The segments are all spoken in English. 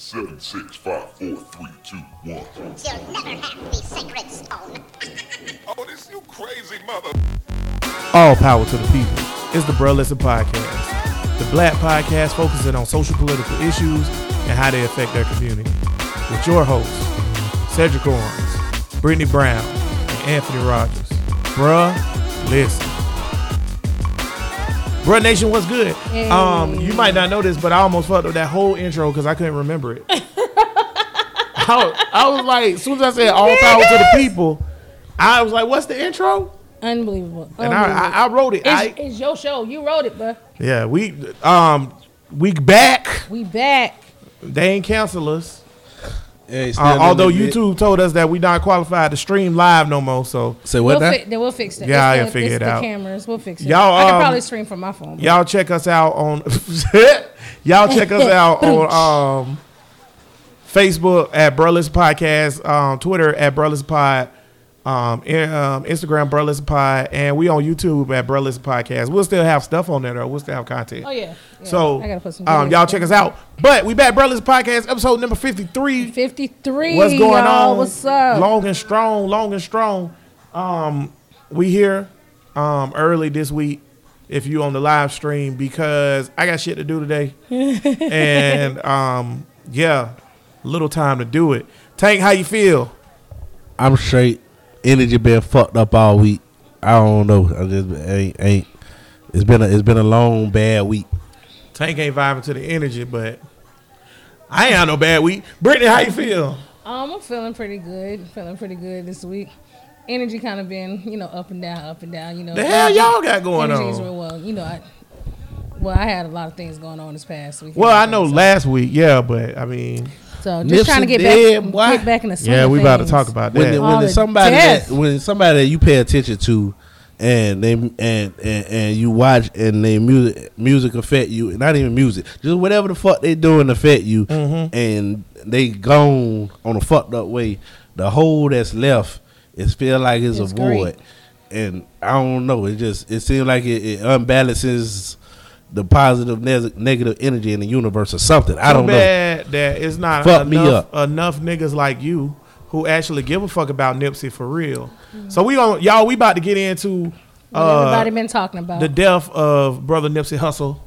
Seven, six, five, four, three, two, one. You'll never have the sacred stone. Oh, this you crazy mother. All power to the people. It's the Bruh Listen Podcast. The black podcast focusing on social political issues and how they affect their community. With your hosts, Cedric Owens, Brittany Brown, and Anthony Rogers. Bruh, listen. Bruh Nation, what's good? Um, you might not know this, but I almost fucked up that whole intro because I couldn't remember it. I, was, I was like, as soon as I said all power to the people, I was like, what's the intro? Unbelievable. And I, I, I wrote it. it's, it's your show. You wrote it, bruh. yeah, we um we back. We back. They ain't cancel us. Yeah, it's Uh, although in the bit. YouTube told us that we not qualified to stream live no more. So Say what we'll, fi- then we'll fix that. Yeah, It's I'll the, figure it's it the out. cameras. We'll fix it. Y'all, I can um, probably stream from my phone. y'all check us out on y'all check us out on um Facebook at Brullis Podcast, um, Twitter at Brullis Pod, um, in- um, Instagram Brullis Pod, and we on YouTube at Brullis Podcast. We'll still have stuff on there though. We'll still have content. Oh yeah. yeah. So, I gotta put some. um, y'all check us out. But we back, Brothers Podcast, episode number fifty-three. Fifty-three. What's going y'all. on? What's up? Long and strong, long and strong. Um, we here um early this week. If you on the live stream, because I got shit to do today, and um, yeah, little time to do it. Tank, how you feel? I'm straight. Energy been fucked up all week. I don't know. I just ain't ain't. It's been a it's been a long bad week. Tank ain't vibing to the energy, but I ain't had no bad week. Brittany, how you feel? Um, I'm feeling pretty good. Feeling pretty good this week. Energy kind of been, you know, up and down, up and down. You know, The hell y'all got going Energy's on? real well. You know, I. Well, I had a lot of things going on this past week. Well, I know last week, yeah, but I mean, So just Nipsey trying to get dead, back, boy. get back in the swing yeah, of we about to things. talk about When that. the, All when the somebody death. that when somebody that you pay attention to, and they and and, and you watch and they music music affect you, not even music, just whatever the fuck they doing affect you, Mm-hmm. and they gone on a fucked up way. The hole that's left, it feel like it's, It's a great. void, and I don't know. It just it seems like it, it unbalances the positive ne- negative energy in the universe or something. I don't know. That it's not Fuck me enough, up. enough niggas like you who actually give a fuck about Nipsey for real. So we on y'all. We about to get into uh, everybody been talking about. the death of brother Nipsey Hussle,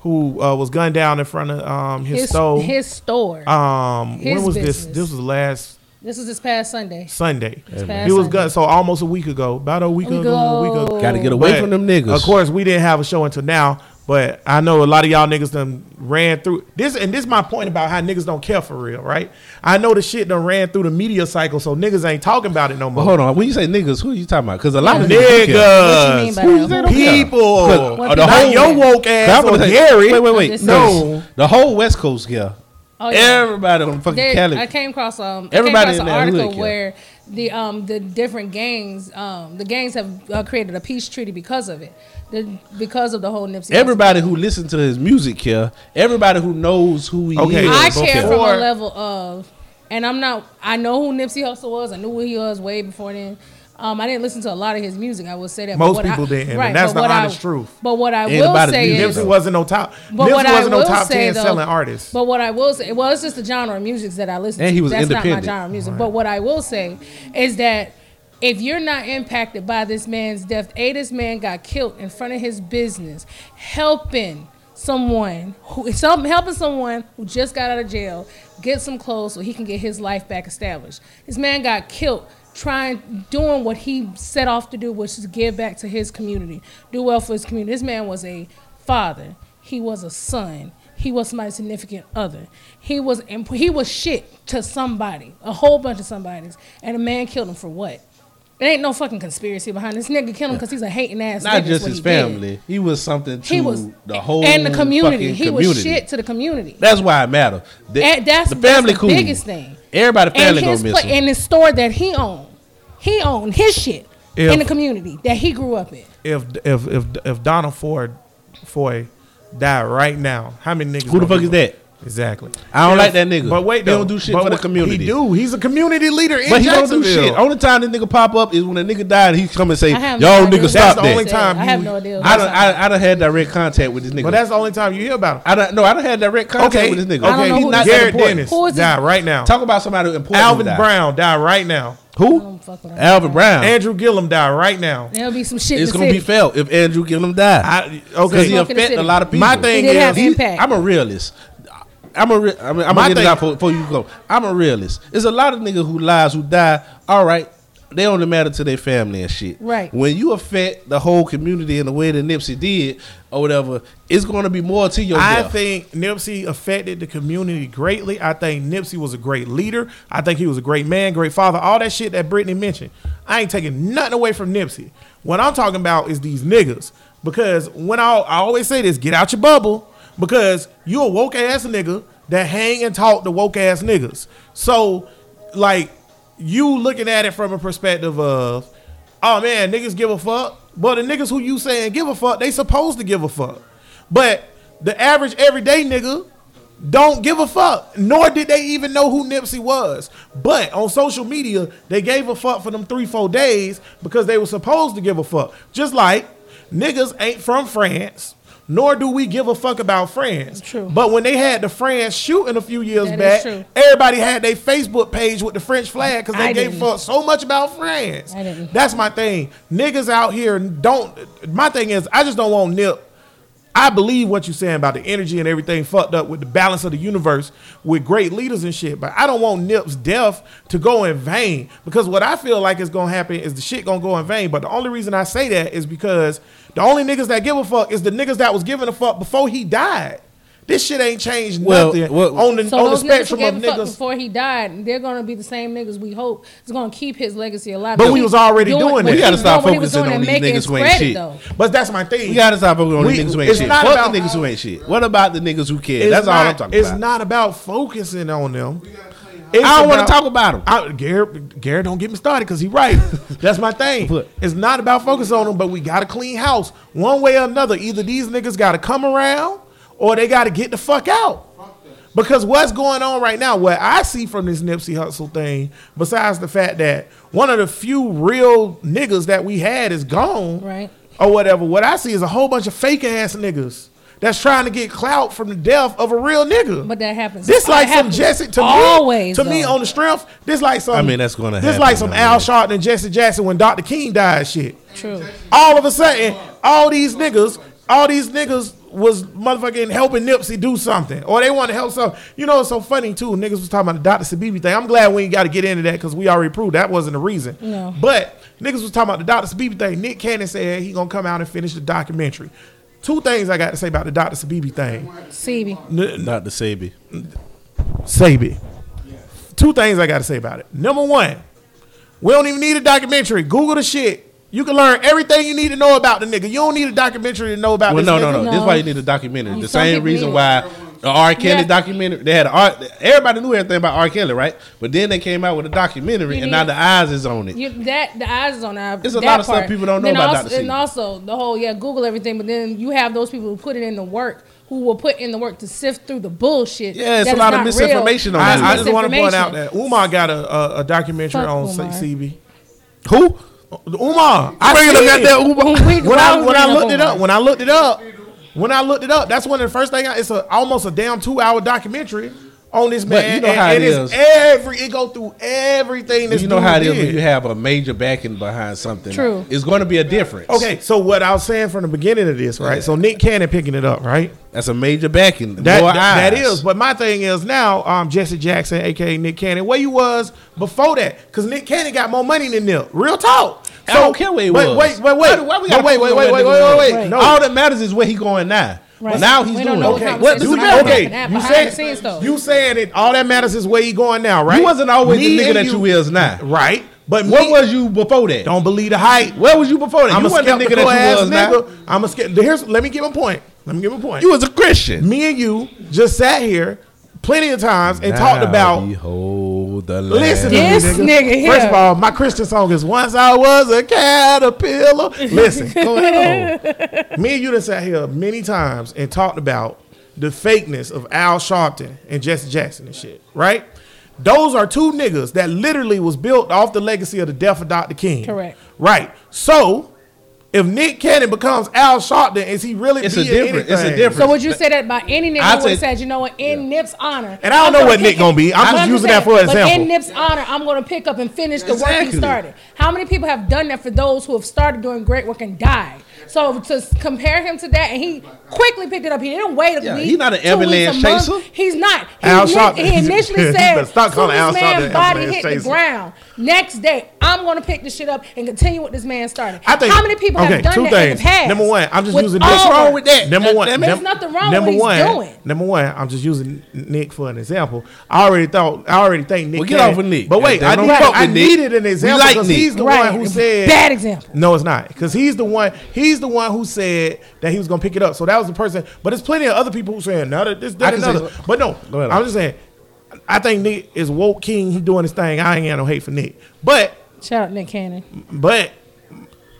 who uh, was gunned down in front of um, his, his stove. his store. um, when was this? business. This was last this was this past Sunday. Sunday. This past He was gunned so almost a week ago, about a week We ago, a week ago. go. Got to get away But, from them niggas. Of course, we didn't have a show until now, but I know a lot of y'all niggas done ran through this, and this is my point about how niggas don't care for real, right? I know the shit done ran through the media cycle, so niggas ain't talking about it no more. But hold on, when you say niggas, who are you talking about? Because a lot of niggas. Niggas, What you mean by Who that? you say Who- don't care? people, uh, the people not whole your woke ass I'm or say- Gary. Wait, wait, wait. No, the whole West Coast care. Oh yeah. Everybody on fucking There- Cali. I came across um Everybody I came in across that an article care. where the um the different gangs um the gangs have uh, created a peace treaty because of it. The, because of the whole Nipsey. Everybody who listens to his music care. Everybody who knows who he Okay. is. I Okay. care from a level of, and I'm not. I know who Nipsey Hussle was. I knew who he was way before then. Um, I didn't listen to a lot of his music. I will say that. but Most what people I, didn't, and that's the what I- honest truth. But what I will say is, Nipsey wasn't no top. But Nipsey what wasn't no top say, ten though- selling artist. But what I will say, well, it's just the genre of music that I listen And to. he was That's not my genre of music. But what I will say is that if you're not impacted by this man's death, A, this man got killed in front of his business, helping someone who some helping someone who just got out of jail get some clothes so he can get his life back established. This man got killed trying doing what he set off to do, which is give back to his community, do well for his community. This man was a father. He was a son. He was somebody's significant other. He was imp- he was shit to somebody, a whole bunch of somebody's, and a man killed him for what? It ain't no fucking conspiracy behind this nigga. Killed him because he's a hating ass. Not just his he did. family. He was something to He was the whole and the community. He community. was shit to the community. That's why it matters. The, And that's the family that's the cool. biggest thing. Everybody And family his gonna miss pla- him. and his store that he owned, he owned his shit If- in the community that he grew up in. if if if if Donald Ford Foy died right now, how many niggas? Who the fuck is that? Exactly. I don't Yeah, like that nigga. But wait, He don't do shit for the community. He do. He's a community leader in But he don't do shit. Only time this nigga pop up is when a nigga died. He come and say, I have "Yo, no idea nigga, what stop the that." only time I have you- no idea. I done, I, I done had direct contact with this nigga. But that's the only time you hear about him. I don't no, I don't had direct contact Okay. with this nigga. I don't Okay. know He's who not this is. Garrett important. Dennis. Who is die right now. Talk about somebody important. Alvin who died. Brown die right now. Who? Don't fuck with him. Alvin Brown. Andrew Gillum die right now. There'll be some shit. it's gonna be city. felt if Andrew Gillum die. I, Because okay. he Smoke in the affect a lot of people. My thing He have is, He- impact. I'm a realist. I'm a re- I mean, I'm My gonna get thing- it out before, before you go. I'm a realist. There's a lot of niggas who lies who die. All right, they only matter to their family and shit. Right. When you affect the whole community in the way that Nipsey did or whatever, it's going to be more to your I death. think Nipsey affected the community greatly. I think Nipsey was a great leader. I think he was a great man, great father. All that shit that Brittany mentioned. I ain't taking nothing away from Nipsey. What I'm talking about is these niggas. Because when I, I always say this, get out your bubble. Because you a woke ass nigga that hang and talk to woke ass niggas. So, like, you looking at it from a perspective of, oh man, niggas give a fuck. But the niggas who you saying give a fuck, they supposed to give a fuck. But the average everyday nigga don't give a fuck. Nor did they even know who Nipsey was. But on social media, they gave a fuck for them three, four days because they were supposed to give a fuck. Just like niggas ain't from France. Nor do we give a fuck about France. True. But when they had the France shooting a few years That back, everybody had their Facebook page with the French flag because they I gave didn't. fuck so much about France. That's my thing. Niggas out here don't. My thing is, I just don't want Nip. I believe what you're saying about the energy and everything fucked up with the balance of the universe with great leaders and shit. But I don't want Nip's death to go in vain because what I feel like is gonna happen is the shit gonna go in vain. But the only reason I say that is because the only niggas that give a fuck is the niggas that was giving a fuck before he died. This shit ain't changed Well, nothing well- on the So on the those niggas spectrum of niggas. before he died, they're gonna be the same niggas we hope is gonna keep his legacy alive. But we was already doing what that. he We gotta stop doing, what he was focusing on these niggas who ain't shit. though. But that's my thing. We gotta stop focusing on We- these niggas who ain't it's shit. not Fuck about- the niggas who ain't shit. What about the niggas who care? It's That's all I'm talking It's about. It's not about focusing on them. It's I don't want to talk about them. I, Garrett, Garrett, don't get me started because he right. That's my thing. What? It's not about focus on them, but we got to clean house one way or another. Either these niggas got to come around or they got to get the fuck out. Because what's going on right now, what I see from this Nipsey Hussle thing, besides the fact that one of the few real niggas that we had is gone, Right. or whatever, what I see is a whole bunch of fake ass niggas that's trying to get clout from the death of a real nigga. But that happens. This That like some Jesse to always, me. To me, on the strength, this like some. I mean, that's gonna This happen, like some I Al. Sharpton and Jesse Jackson when Dr. King died. Shit. True. All of a sudden, all these niggas, all these niggas was motherfucking helping Nipsey do something, or they want to help some. You know, it's so funny too. Niggas was talking about the Dr. Sabibi thing. I'm glad we ain't got to get into that because we already proved that wasn't the reason. No. But niggas was talking about the Dr. Sabibi thing. Nick Cannon said he gonna come out and finish the documentary. Two things I got to say about the Dr. Sabibi thing. Sebi. N- the Sabi. Sabi. Two things I got to say about it. Number one, we don't even need a documentary. Google the shit. You can learn everything you need to know about the nigga. You don't need a documentary to know about Well, this no, nigga. no, no, No. This is why you need a documentary. The same reason why the R. Kelly Yeah. documentary. They had a R. Everybody knew everything about R. Kelly, right? But then they came out with a documentary, You and now the eyes is on it. You, that the eyes is on that. There's a lot of stuff people don't know Then about also, Dr. And also the whole yeah, Google everything, but then you have those people who put it in the work, who will put in the work to sift through the bullshit. Yeah, it's a lot of misinformation real. on I, I just want to point out that Umar got a, a, a documentary Fuck on Umar. Sebi. Who? Umar, I Bringing up that Umar. We- when I when I looked it up up, when I looked it up, when I looked it up, that's one of the first thing. I, it's a almost a damn two hour documentary on this But you know and, how it it's is. every it go through everything. This You know dude how it is did. when you have a major backing behind something. True. It's going to be a difference. Okay, so what I was saying from the beginning of this, right? So Nick Cannon picking it up, right? That's a major backing. That, More that, that eyes. is. But my thing is now, um, Jesse Jackson, aka Nick Cannon, where you was before that? Because Nick Cannon got more money than Nip. Real talk. I don't care where he wait, was. Wait, wait, wait, Why do- why we But gotta wait, wait, wait, wait, wait, wait, wait. No, All that matters is where he going now. Right. Now he's We don't doing know it. what Okay, What do might okay. You the said you saying it. All that matters is where he going now, right? You wasn't always Me the nigga that you is now. right? But What me- was you before that? Don't believe the hype. Where was you before that? I'm you a wasn't the nigga that you ass was now. nigga. I'm a scared. Here's let me give a point. Let me give a point. You was a Christian. me and you just sat here plenty of times and talked about behold the Listen to This me, nigga here. First of all, my Christian song is "Once I Was a Caterpillar." Listen, go ahead. Oh. Me and you done sat here many times and talked about the fakeness of Al Sharpton and Jesse Jackson and shit, right? Those are two niggas that literally was built off the legacy of the death of Dr. King. Correct. Right. So, if Nick Cannon becomes Al Sharpton, is he really It's a being different- it's a anything? different- So would you say that by any nigga I'd who would have say- said, you know what, in Nip's honor? And I don't I'm know what Nick gonna be. I'm But just using that for saying, example. But in Nip's honor, I'm going to pick up and finish the work he started. How many people have done that for those who have started doing great work and died? So to compare him to that, and he quickly picked it up. He didn't wait a Yeah, week. he's not an two weeks, a ambulance month. chaser. He's not. He, Al ini- Sharpton. he initially said, better stop calling Al this Sharpton man's body ambulance hit the ground. Next day, I'm going to pick this shit up and continue what this man started. I think How many people okay, have done two that things. in the past? Number one, I'm just With using all Nick. What's wrong with that? Number That- one, that- num- There's nothing wrong with number what he's one, doing. Number one, I'm just using Nick for an example. I already thought, I already think Nick. Well, get Cannon- off of Nick. But wait, Goddamn, I, don't need, fuck I with Nick. needed an We example like because Nick. he's the Right. one who said Bad example. No, it's not because he's the one. He's the one who said that he was gonna pick it up. So that was the person. But there's plenty of other people who saying now that this, I that, can say another. so- But no, Go ahead. I'm just saying. I think Nick is woke king. He doing his thing. I ain't got no hate for Nick. But Shout out Nick Cannon. but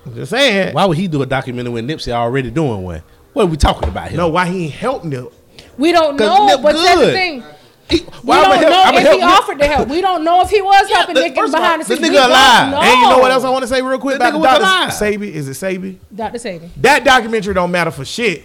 I'm just saying. Why would he do a documentary when Nipsey already doing one? What are we talking about here? No, why he ain't help Nip? We don't know, Nip but that's the good. thing. He, We why I'ma don't help- know if help he Nip- offered to help. We don't know if he was Yeah, helping the- Nick first of all, behind the the scenes. nigga We don't alive. know. And you know what else I want to say real quick That about nigga was Dr. alive. Sabi? Is it Sabi? Dr. Sadie. That documentary don't matter for shit.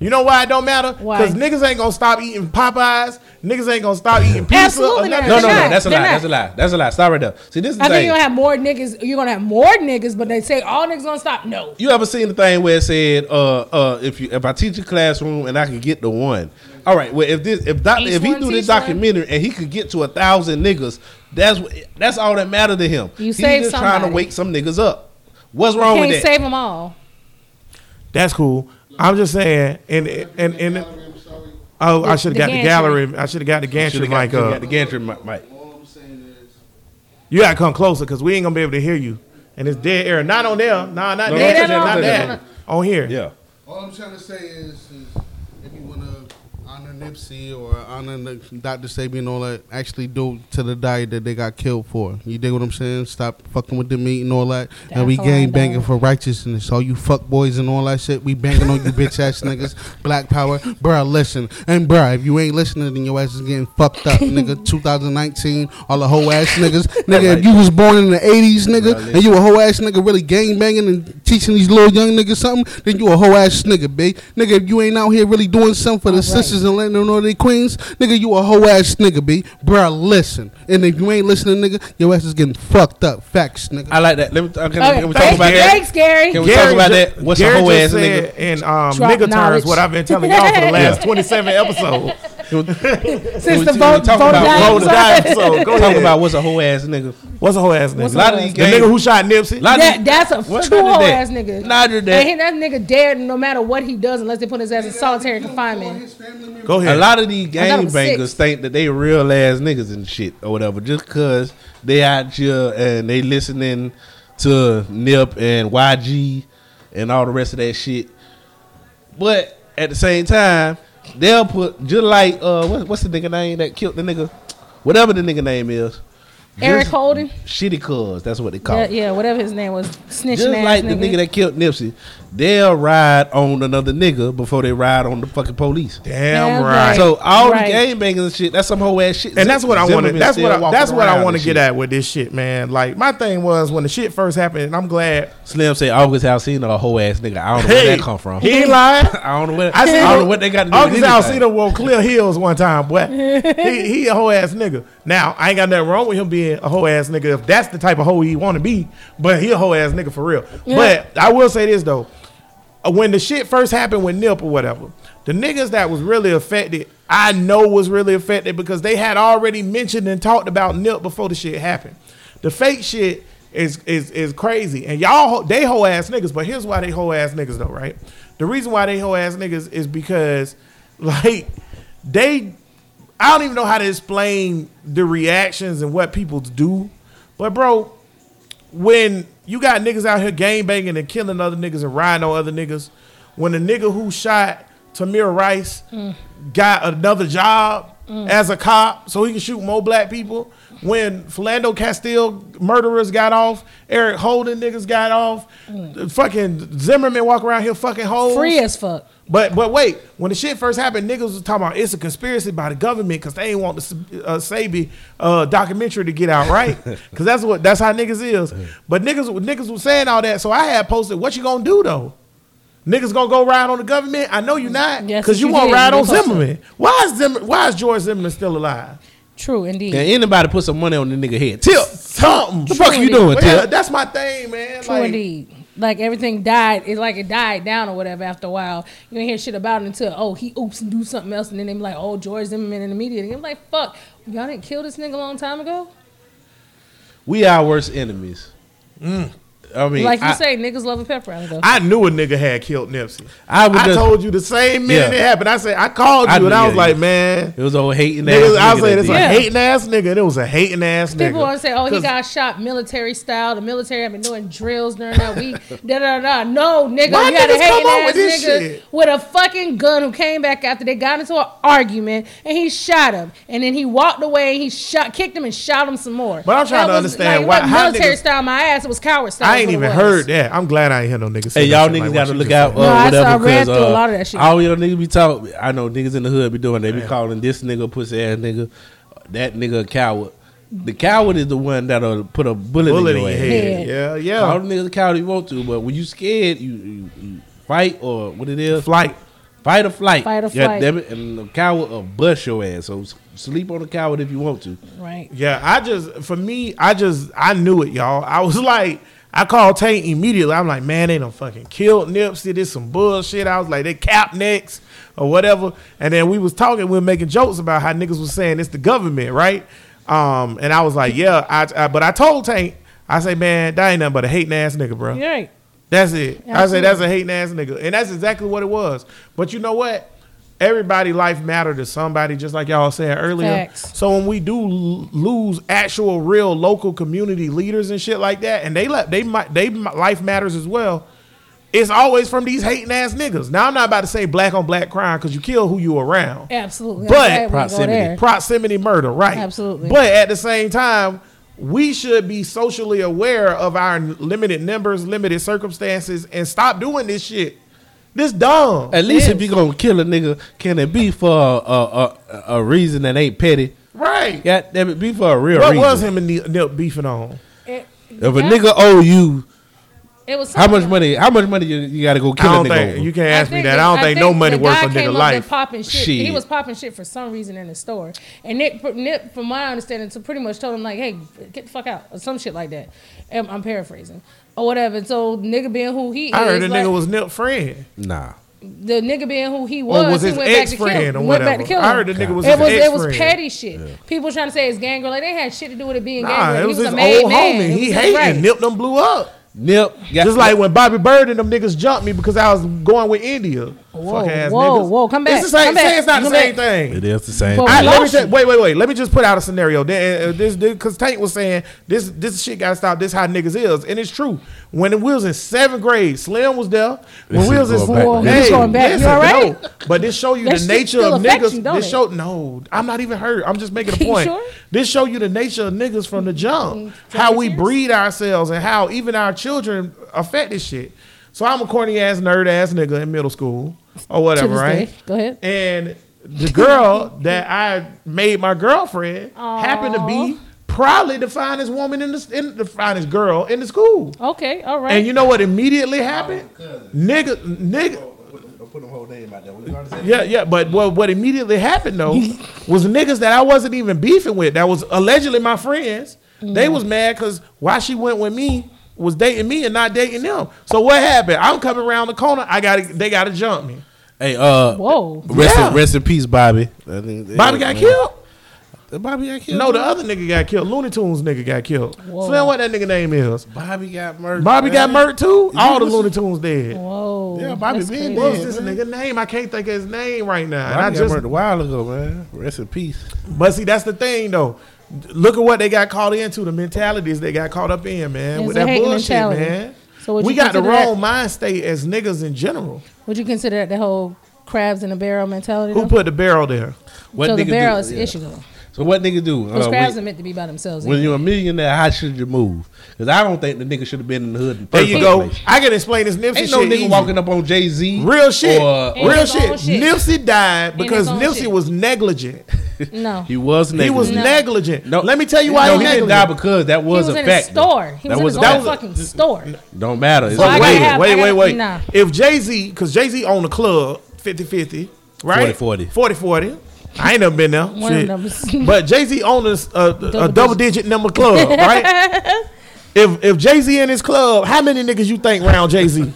You know why it don't matter? Why? Because niggas ain't gonna stop eating Popeyes. Niggas ain't gonna stop eating pizza. Absolutely not. No, no, no. That's a They're lie. not. That's a lie. That's a lie. Stop right there. See, this is the I think you're gonna have more niggas. You're gonna have more niggas, but they say all niggas gonna stop. No. You ever seen the thing where it said, uh, uh, if you if I teach a classroom and I can get the one, all right. Well, if this if doc, if he one do this teach one. documentary and he could get to a thousand niggas, that's that's all that matter to him. You He's saved just trying to wake some niggas up. What's wrong Can't with that? save them all. That's cool. I'm just saying, and and and oh, I should have got the gallery. I should have got the gantry Should've mic got, should've up. got the gantry mic. mic. You gotta come closer because we ain't gonna be able to hear you. And it's dead air. Not on there. Nah, not No, there. no, no, not no, there. no, no. On here. Yeah. All I'm trying to say is, is if you want to honor Nipsey or honor the Dr. Sabi and all that, actually do to the diet that they got killed for. You dig what I'm saying? Stop fucking with the meat and all that. and we That's gang banging for righteousness. All you fuck boys and all that shit, we banging on you bitch ass niggas. Black power. Bruh, listen. And bruh, if you ain't listening, then your ass is getting fucked up, nigga. 2019, all the whole ass niggas. Nigga, if you was born in the 80s, nigga, and you a whole ass nigga really gang banging and teaching these little young niggas something, then you a whole ass nigga, babe. Nigga, if you ain't out here really doing something for the sisters and letting them know they queens, nigga, you a hoe ass nigga, b. Bruh, listen. And if you ain't listening, nigga, your ass is getting fucked up. Facts, nigga. I like that. Let me, uh, can, Okay. can we talk Thanks, about that? Thanks, Gary. Can we talk about ju- that? What's Gary a hoe ass nigga? in um, nigga knowledge. terms what I've been telling y'all for the last 27 episodes. Since the vote, talk vote about died. Roll the die. Go Talk ahead. about what's a hoe ass nigga. What's a whole ass nigga? A lot of these the nigga who shot Nipsey. That, that's a What? true whole ass nigga. Not that. And he, that nigga dead no matter what he does unless they put his ass in solitary confinement. Go ahead. A lot of these thought it gang bangers think that they real ass niggas and shit or whatever, just cause they out here and they listening to Nip and YG and all the rest of that shit. But at the same time, they'll put just like uh what, what's the nigga name that killed the nigga? Whatever the nigga name is. Eric Holder? Shitty cuz, that's what they call Yeah, it. yeah, whatever his name was. Snitching Just ass like nigga. the nigga that killed Nipsey, they'll ride on another nigga before they ride on the fucking police. Damn Yeah, right. right. So all Right. the game bangers and shit, that's some whole ass shit. and that's what I want to. That's what. I, that's what I want to get shit. at with this shit, man. Like my thing was when the shit first happened, and I'm glad. Slim said August Alsina a whole ass nigga. I don't know where Hey, that come from. he ain't lying. I don't know where. I I, don't know what they got to do August with. Alsina wore clear heels one time, boy. he he a whole ass nigga. Now I ain't got nothing wrong with him being a whole ass nigga if that's the type of hoe he want to be. But he a whole ass nigga for real. But I will say this though, Uh, when the shit first happened with Nip or whatever, the niggas that was really affected, I know was really affected because they had already mentioned and talked about Nip before the shit happened. The fake shit is is is crazy, and y'all they whole ass niggas. But here's why they whole ass niggas though, right? The reason why they whole ass niggas is because like they I don't even know how to explain the reactions and what people do. But bro, when you got niggas out here game banging and killing other niggas and riding on other niggas, when the nigga who shot Tamir Rice mm. got another job mm. as a cop so he can shoot more black people, when Philando Castile murderers got off, Eric Holden niggas got off, mm. fucking Zimmerman walk around here fucking hoes. Free as fuck. But but wait, when the shit first happened, niggas was talking about it's a conspiracy by the government because they ain't want the uh, Sabi uh, documentary to get out, right? Because that's what that's how niggas is. But niggas niggas was saying all that, so I had posted, "What you gonna do though? Niggas gonna go ride on the government? I know you not, Yes, because you, you want to did. ride on posted. Zimmerman. Why is Zimmer, Why is George Zimmerman still alive? True, indeed. And anybody put some money on the nigga head. Tip. Something. What the fuck you doing, Well, yeah, Tip? that's my thing, man. True Like, indeed. Like everything died. It's like it died down or whatever after a while. You ain't hear shit about it until oh he oops and do something else and then they be like oh George Zimmerman in the media. And I'm like fuck y'all didn't kill this nigga a long time ago. We our worst enemies. Mm. I mean, like you I, say, niggas love a pepper out though. I knew a nigga had killed Nipsey. I I just- told you the same minute Yeah. it happened. I said I called you I and I was yeah, like, man. it was old hating ass. I was saying that it's a. Yeah. hating ass nigga, and it was a hating ass nigga. People want to say, "Oh, he got shot military style. The military have been doing drills during that week." da da da. No, nigga, Why you got a hating ass with nigga shit? with a fucking gun who came back after they got into an argument and he shot him, and then he walked away. and He shot, kicked him, and shot him some more. But I'm trying That to was, understand like, why- it wasn't how military niggas- style. My ass, it was coward style. I ain't even was. heard that. I'm glad I ain't hear no niggas. say Hey, y'all shit niggas like got to look out. said. Uh, No, I whatever, saw- I read 'cause, through a uh, lot of that shit. All y'all niggas be talking. I know niggas in the hood be doing. They be calling this nigga pussy ass nigga, that nigga a coward. The coward is the one that'll put a bullet, Bullet in your in your head. head. Yeah, All yeah. the niggas a coward if you want to, but when you scared, you, you, you fight or what it is. Flight. Fight or flight. Fight or God flight. damn it. And the coward will bust your ass. So sleep on the coward if you want to. Right. Yeah, I just for me, I just I knew it, y'all. I was like, I called Tank immediately. I'm like, man, they done fucking killed Nipsey. This some bullshit. I was like, they cap necks or whatever. And then we was talking, we were making jokes about how niggas was saying it's the government, right? Um, and I was like, yeah, I, I but I told Tank, I say, man, that ain't nothing but a hating ass nigga, bro. Right. That's it. I say that's a hating ass nigga, and that's exactly what it was. But you know what? Everybody life matter to somebody, just like y'all said earlier. Facts. So when we do lose actual, real local community leaders and shit like that, and they let they might they mi- life matters as well. It's always from these hating ass niggas. Now I'm not about to say black on black crime because you kill who you around. Absolutely. But I'm glad we go proximity. Proximity murder, right? Absolutely. But at the same time, we should be socially aware of our limited numbers, limited circumstances, and stop doing this shit. This dumb. At least Yes. if you gonna kill a nigga, can it be for a, a, a, a reason that ain't petty? right. Yeah, damn it, be for a real what reason. was him and Nip Nip beefing on? It, If a nigga owe you, it was how much like- money? How much money you, you got to go kill a nigga think over? you can't ask me that. the- I don't think, no money worth a nigga life. and popping shit. He was popping shit for some reason in the store, and Nick, Nick, from my understanding, so pretty much told him like, "Hey, get the fuck out," or some shit like that. Um, I'm paraphrasing or whatever. So nigga being who he I heard is, the like, nigga was Nip friend, Nah. the nigga being who he was. or was he his went back ex to kill friend him. or Went back whatever. to kill I heard the nigga was it his was ex it was friend. petty shit. People trying to say it's gang girl. Like they had shit to do with it being gang Nah, girl. it He was a his made old man. homie. He hated hating. right. Nip them blew up. Nip. Just like when Bobby Bird and them niggas jumped me because I was going with India. Whoa, Fuck ass whoa, niggas. whoa, come back, It's the same. come back, Say it's not the same back. thing. It is the same. But thing. I, let me just, wait, wait, wait. Let me just put out a scenario. Uh, This, because Tank was saying this, this shit got to stop. This how niggas is, and it's true. When we was in seventh grade, Slim was there. When This we is was in going back, school, man. Going back. You all right? no. But this show you the nature of niggas. you, this show no, I'm not even hurt. I'm just making a point. sure? This show you the nature of niggas from the jump, Mm, how we serious? breed ourselves, and how even our children affect this shit. So I'm a corny ass nerd ass nigga in middle school or whatever, this right? day. Go ahead. And the girl that I made my girlfriend happened to be probably the finest woman in the, in the finest girl in the school. Okay, all right. And you know what immediately oh, happened? Nigga, nigga. Oh, put oh, the whole name out there. What you understand? Yeah, yeah, but what what immediately happened though was niggas that I wasn't even beefing with that was allegedly my friends. They mm. was mad because why she went with me was dating me and not dating them. So what happened? I'm coming around the corner. I got they got to jump me. Hey, uh, Whoa. rest, Yeah. in, rest in peace, Bobby. Bobby got man. killed. Bobby got killed. No, the other nigga got killed. Looney Tunes nigga got killed. Whoa. So then what that nigga name is? Bobby got murdered. Bobby got murdered too. All the Looney Tunes dead. Whoa. Yeah, Bobby that's been crazy. What's dead. this man. nigga name? I can't think of his name right now. And I Bobby got just, murdered a while ago, man. Rest in peace. but see, that's the thing though. Look at what they got caught into. The mentalities they got caught up in, man. It's with a that hate bullshit, mentality. man. So would we got the consider that- wrong mind state as niggas in general. Would you consider that the whole crabs in a barrel mentality? Who though? put the barrel there? What so the barrel do- is the yeah. issue though. So what niggas do? Those Uh, crabs when, are meant to be by themselves. when you're a millionaire, how should you move? Because I don't think the nigga should have been in the hood. In There you go. I can explain this Nipsey Ain't no nigga easy. walking up on Jay Z. Real shit. Or, In Real shit. own shit. Nipsey died because his Nipsey shit. was negligent. No. he was He was negligent. negligent. No, Let me tell you why no, he he didn't negligent. die because that He was, was a in fact. his store. He That was in was his a own fact. fucking store. Don't matter. So I a gotta wait, have- wait, wait, wait. nah. If Jay Z, because Jay Z owned a club 50 50, right? 40-40. 40 40. I ain't never been there. One Shit. but Jay Z owned a, a, a Double double digit number club, right? if if Jay Z in his club, how many niggas you think round Jay Z?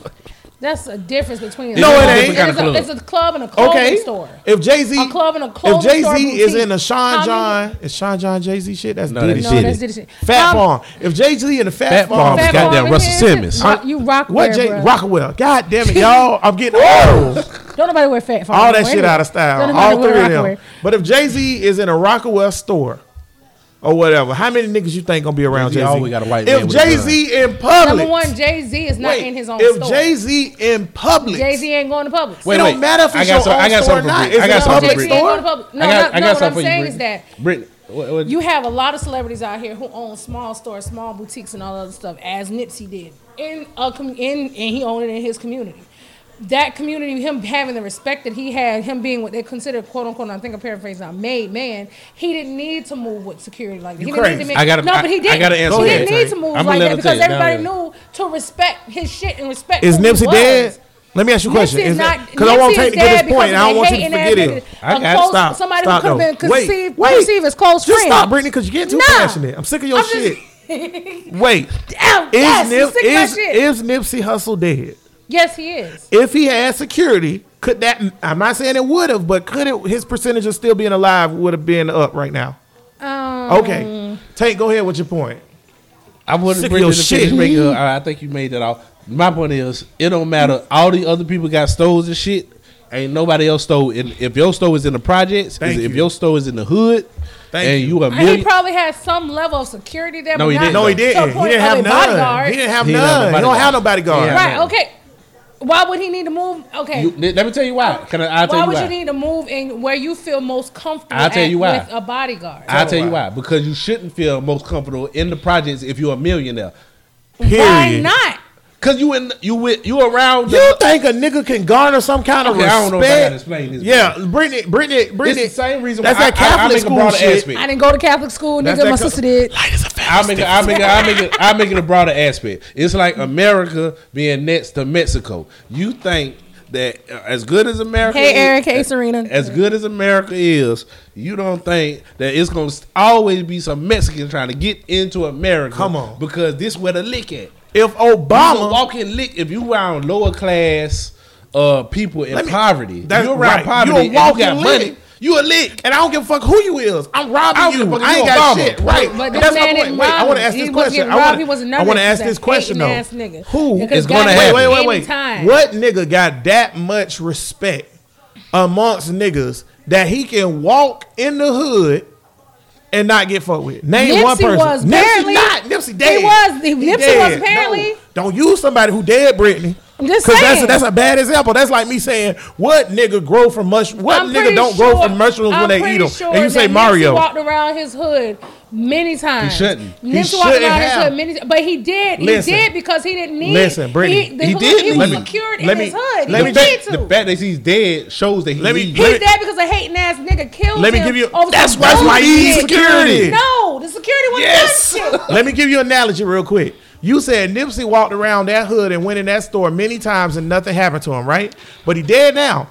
That's a difference between. No, it ain't. a- kind of It's a, it's a club and a clothing Okay. store. If Jay Z, A club and a clothing if clothing Jay store Z is in a Sean How John, is Sean John Jay Z shit? That's No, Diddy that's No, shit. That's Diddy shit. Fat Mom, Farm. If Jay Z in the Fat, Phat Farm Farm, Fat goddamn Farm Russell Simmons. Rock- You rock what Jay bro. Rocawear? God damn it, y'all! I'm getting old. Don't nobody wear Phat Farm. All that shit out of style. All three of them. But if Jay Z is in a Rocawear store or whatever, how many niggas you think gonna be around Jay-Z always got a white If Jay Z in public, Number one, Jay Z is not wait, in his own store. if. Jay Z in public, Jay Z ain't going to public. Wait, it wait. don't matter if I got your some- own I got store or something for not. you. Is I got a something public for Jay-Z you. ain't going store? to Publix. No, I got, no, I no. What I'm saying you. is that Brittany, what, what, you have a lot of celebrities out here who own small stores, small boutiques, and all other stuff, as Nipsey did in a com- in and he owned it in his community. That community, him having the respect that he had, him being what they consider quote unquote, I think I'm paraphrasing, a made man. He didn't need to move with security like that. You he didn't need crazy. to make, I gotta- no, I- but he I did. gotta answer He didn't need to move I'ma like that because everybody knew to respect his shit and respect. Is Nipsey dead? Let me ask you a question. Nipsey is Is not because I want to get dead this point, and I don't want you to forget it. I got- close- Stop. Somebody Stop, who could have been conceived, wait. perceived as close Just friends. stop, Brittany, because you're getting too Nah. passionate. I'm sick of your I'm just- shit. Wait, Damn, is, yes, Nip, I'm is, shit. is Nipsey Hussle dead? Yes, he is. If he had security, could that? I'm not saying it would have, but could it? His percentage of still being alive would have been up right now. Um, Okay, Tank, go ahead with your point. I wouldn't Sick bring your it shit. finish I think you made that off. My point is, it don't matter. All the other people got stores and shit. Ain't nobody else stole. In, if your store is in the projects, Thank if you. your store is in the hood, Thank and you. you, a He probably had some level of security there. No, but he didn't. No, he didn't. He didn't have a none. bodyguard. He didn't have He didn't have none. He don't have no bodyguard. Right. Okay. Why would he need to move? Okay. you, let me tell you why. Can I? I'll tell why you would why. Would you need to move in where you feel most comfortable I'll tell you why. with a bodyguard? I'll tell you why. why. Because you shouldn't feel most comfortable in the projects if you're a millionaire. Period. Why not? Cause you in you with you around. You think a nigga can garner some kind of Okay, respect? I don't know if I gotta explain this, Yeah, Brittany, Brittany, Brittany. It's the same reason That's why that I- I- I Catholic make school broader shit. aspect. I didn't go to Catholic school, nigga. that My co- sister did. I'll make it. I'll make it. I'll make it. I'll make it a broader aspect. It's like America being next to Mexico. You think that uh, as good as America, Hey, is- Eric. Hey, Serena. as good as America is, you don't think that it's gonna always be some Mexicans trying to get into America? Come on. because this where the lick at. If You Obama, walking lick if you around lower class uh people in me- poverty. That's you around right. poverty You a and you walking got money. You a lick. and I don't give a fuck who you is, I'm robbing I you. give a fuck if I ain't got Obama. shit. Right. But That's my point. Wait, I want to ask this question. I want He I want to ask this question though. Who gonna goddamn happen? Wait, wait, wait, wait. What nigga got that much respect amongst niggas that he can walk in the hood and not get fucked with? Name Nipsey one person. was, Nipsey apparently. not. Nipsey He was. He- Nipsey was, apparently. No, don't use somebody who dead, Brittany. I'm just Cause that's a, that's a bad example. That's like me saying, what nigga grow from mush? What I'm nigga don't sure- grow from mushrooms I'm when they eat them? sure and you say Mario. Nipsey walked around his hood many times. He shouldn't. He Nipsey walked shouldn't around his have. hood many, but he did. He did because he didn't need. Listen, Brittany, he, the he hood, did He was me. secured let in me- his hood. let he me- The did to. the fact that he's dead shows that he Let me- needs let He's dead because a hating ass nigga killed him. Let me give you- over that's some why- that's why he needs security. No, the security was Yes. yes. Let me give you an analogy real quick. You said Nipsey walked around that hood and went in that store many times and nothing happened to him, right? But he dead now.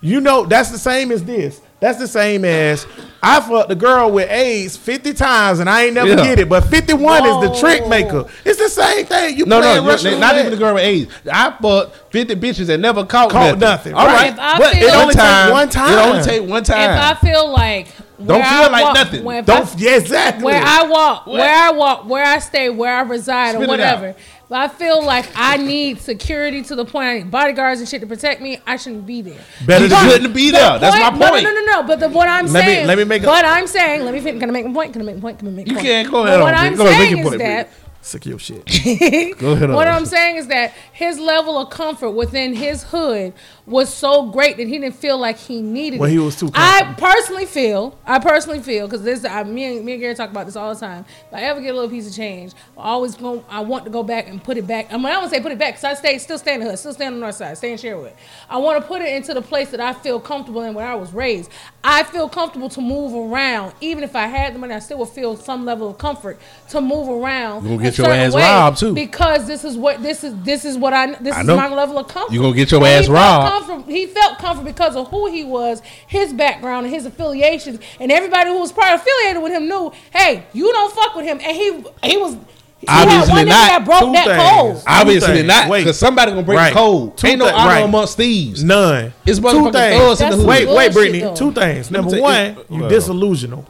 You know that's the same as this. That's the same as I fucked the girl with AIDS 50 times and I ain't never Yeah. get it. But 51 is the trick maker. It's the same thing. You No, playing no, Russian not roulette. even the girl with AIDS. I fucked fifty bitches and never caught, Caught nothing. nothing, All right. right, but it only takes one time. It only take one time. If I feel like Don't feel I like walk- nothing. Don't I- yeah, exactly. where I walk, What? where I walk, where I stay, where I reside, Spit or whatever. But I feel like I need security to the point I need bodyguards and shit to protect me. I shouldn't be there. Better You shouldn't be The there. That's my point. No, no, no, no. But the, what I'm Let me- saying, let me make a- What I'm saying, let me fin- can I make a point? Can I make a point? Can I make a point? You can't go But ahead What I'm Britt. Go ahead, make saying is that Sick of your shit. Go ahead. What on. I'm saying is that his level of comfort within his hood was so great that he didn't feel like he needed Well, it. he was too I personally feel, I personally feel, because this, I, me and me and Gary talk about this all the time. If I ever get a little piece of change, I always go, I want to go back and put it back. I mean, I don't say put it back because I stay, still stay in the hood, still stay on the north side, stay in Sherwood. I want to put it into the place that I feel comfortable in where I was raised. I feel comfortable to move around, even if I had the money, I still would feel some level of comfort to move around. You gonna get your ass way robbed, too. because this is what this is. This is what I. This I is my level of comfort. You gonna get your And ass he felt robbed. comfort- he felt comfort because of who he was, his background, and his affiliations, and everybody who was part affiliated with him knew, hey, you don't fuck with him, and he he was. He had Obviously one nigga not. that broke Two that things. code. Obviously things. not, Wait. because somebody gonna break Right. the code. Two Ain't no thi- honor right. amongst thieves. None. It's Two things. in the That's hood. Wait, wait, Bullshit, Brittany. though. Two things. Number one, you well. disillusional.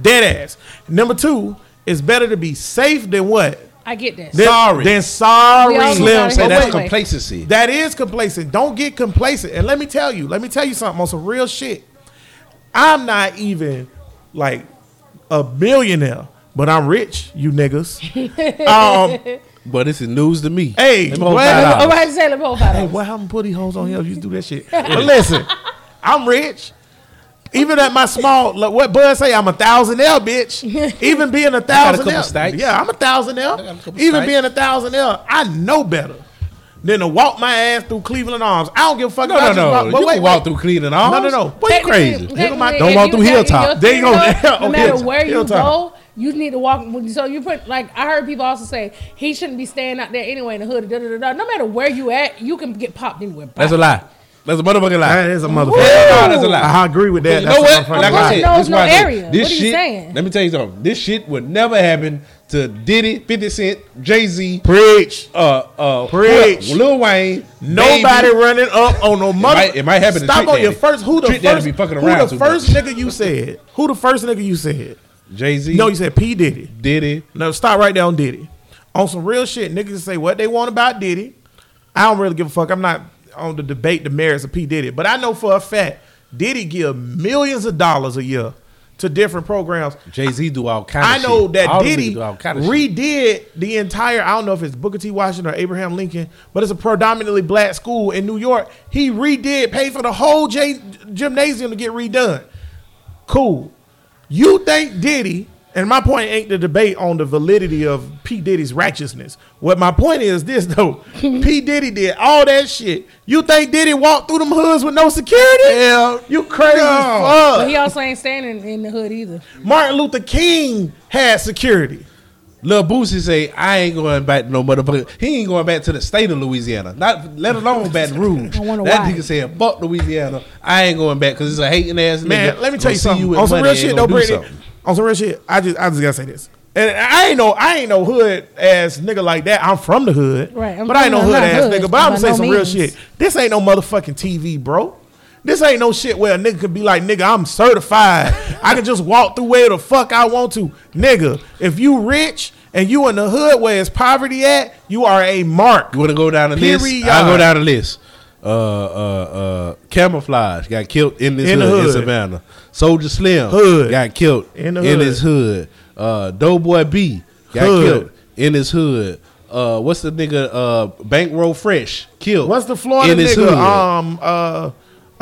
Dead ass. Number two, it's better to be safe than what? I get that. Than, Sorry. Than sorry. Slim sorry. say that's wait, wait. complacency. That is complacent. Don't get complacent. And let me tell you, let me tell you something on some real shit. I'm not even like a millionaire, but I'm rich, you niggas. um, But this is news to me. Hey, Let me hold what? five dollars. I had to say, let me hold five hey, dollars. what happened to put these hoes on here? You do that shit. But listen, I'm rich. Even at my small, like what Bud say, I'm a thousand L, bitch. Even being a thousand couple L, yeah, I'm a thousand L. got a couple Even stacks. being a thousand L, I know better than to walk my ass through Cleveland Arms. I don't give a fuck. No, if I no, just no. walk- you but can wait, walk wait. through Cleveland Arms. No, no, no. Boy, you crazy. Technically- Nigga might- Don't if walk through Hilltop. There you go. No Okay, oh, matter where you Hilltop. go, you need to walk. So you put like I heard people also say he shouldn't be staying out there anyway in the hood. Da, da, da, da. No matter where you at, you can get popped anywhere. That's a lie. That's a motherfucking lie. That is a motherfucker. Hell no, that's a lie. I agree with that. you That's know a what? motherfucking Like. I said, knows this is no why I said, area. This What are you shit. saying? Let me tell you something. This shit would never happen to Diddy, Fifty Cent, Jay Z, Preach. uh, uh, Preach. who- Lil Wayne. Nobody Baby. running up on no mother. might- it might happen to Stop Trick on your first. Who the Trick Daddy first? be fucking who the first much. nigga you said? Who the first nigga you said? Jay Z. No, you said P Diddy. Diddy. No, stop right there on Diddy. On some real shit, niggas say what they want about Diddy. I don't really give a fuck. I'm not on the debate the merits of P Diddy, but I know for a fact Diddy give millions of dollars a year to different programs. Jay Z do all kind of I shit. know that All Diddy kind of shit. redid the entire. I don't know if it's Booker T. Washington or Abraham Lincoln, but it's a predominantly black school in New York. He redid, paid for the whole J- gymnasium to get redone. Cool. You think Diddy? And my point ain't the debate on the validity of P Diddy's righteousness. What my point is this though: P Diddy did all that shit. You think Diddy walked through them hoods with no security? Hell, you crazy as But he also ain't standing in, in the hood either. Martin Luther King had security. Lil Boosie say, I ain't going back to no motherfucker. He ain't going back to the state of Louisiana. Not let alone Baton Rouge. I that why. nigga said, fuck Louisiana. I ain't going back because it's a hating ass Man, nigga. let me tell you Gonna see something. with on some money, real shit, gonna though, Brittany. Something. On some real shit, I just I just gotta say this. And I ain't no I ain't no hood ass nigga like that. I'm from the hood, Right, I'm but I ain't no hood ass hood, nigga. But I'm gonna say no some real shit. This ain't no motherfucking TV, bro. This ain't no shit where a nigga could be like, nigga, I'm certified. I can just walk through where the fuck I want to. Nigga, if you rich and you in the hood where it's poverty at, you are a mark. You want to go down the list? I'll go down the list. Uh, uh, uh, Camouflage got killed in this In the hood, in. Savannah. Soulja Slim Hood. got killed In in hood. his hood. Uh, Doughboy B got Hood. killed in his hood. Uh, what's the nigga? Uh, Bankroll Fresh killed. What's the Florida in his nigga? hood. Um, uh,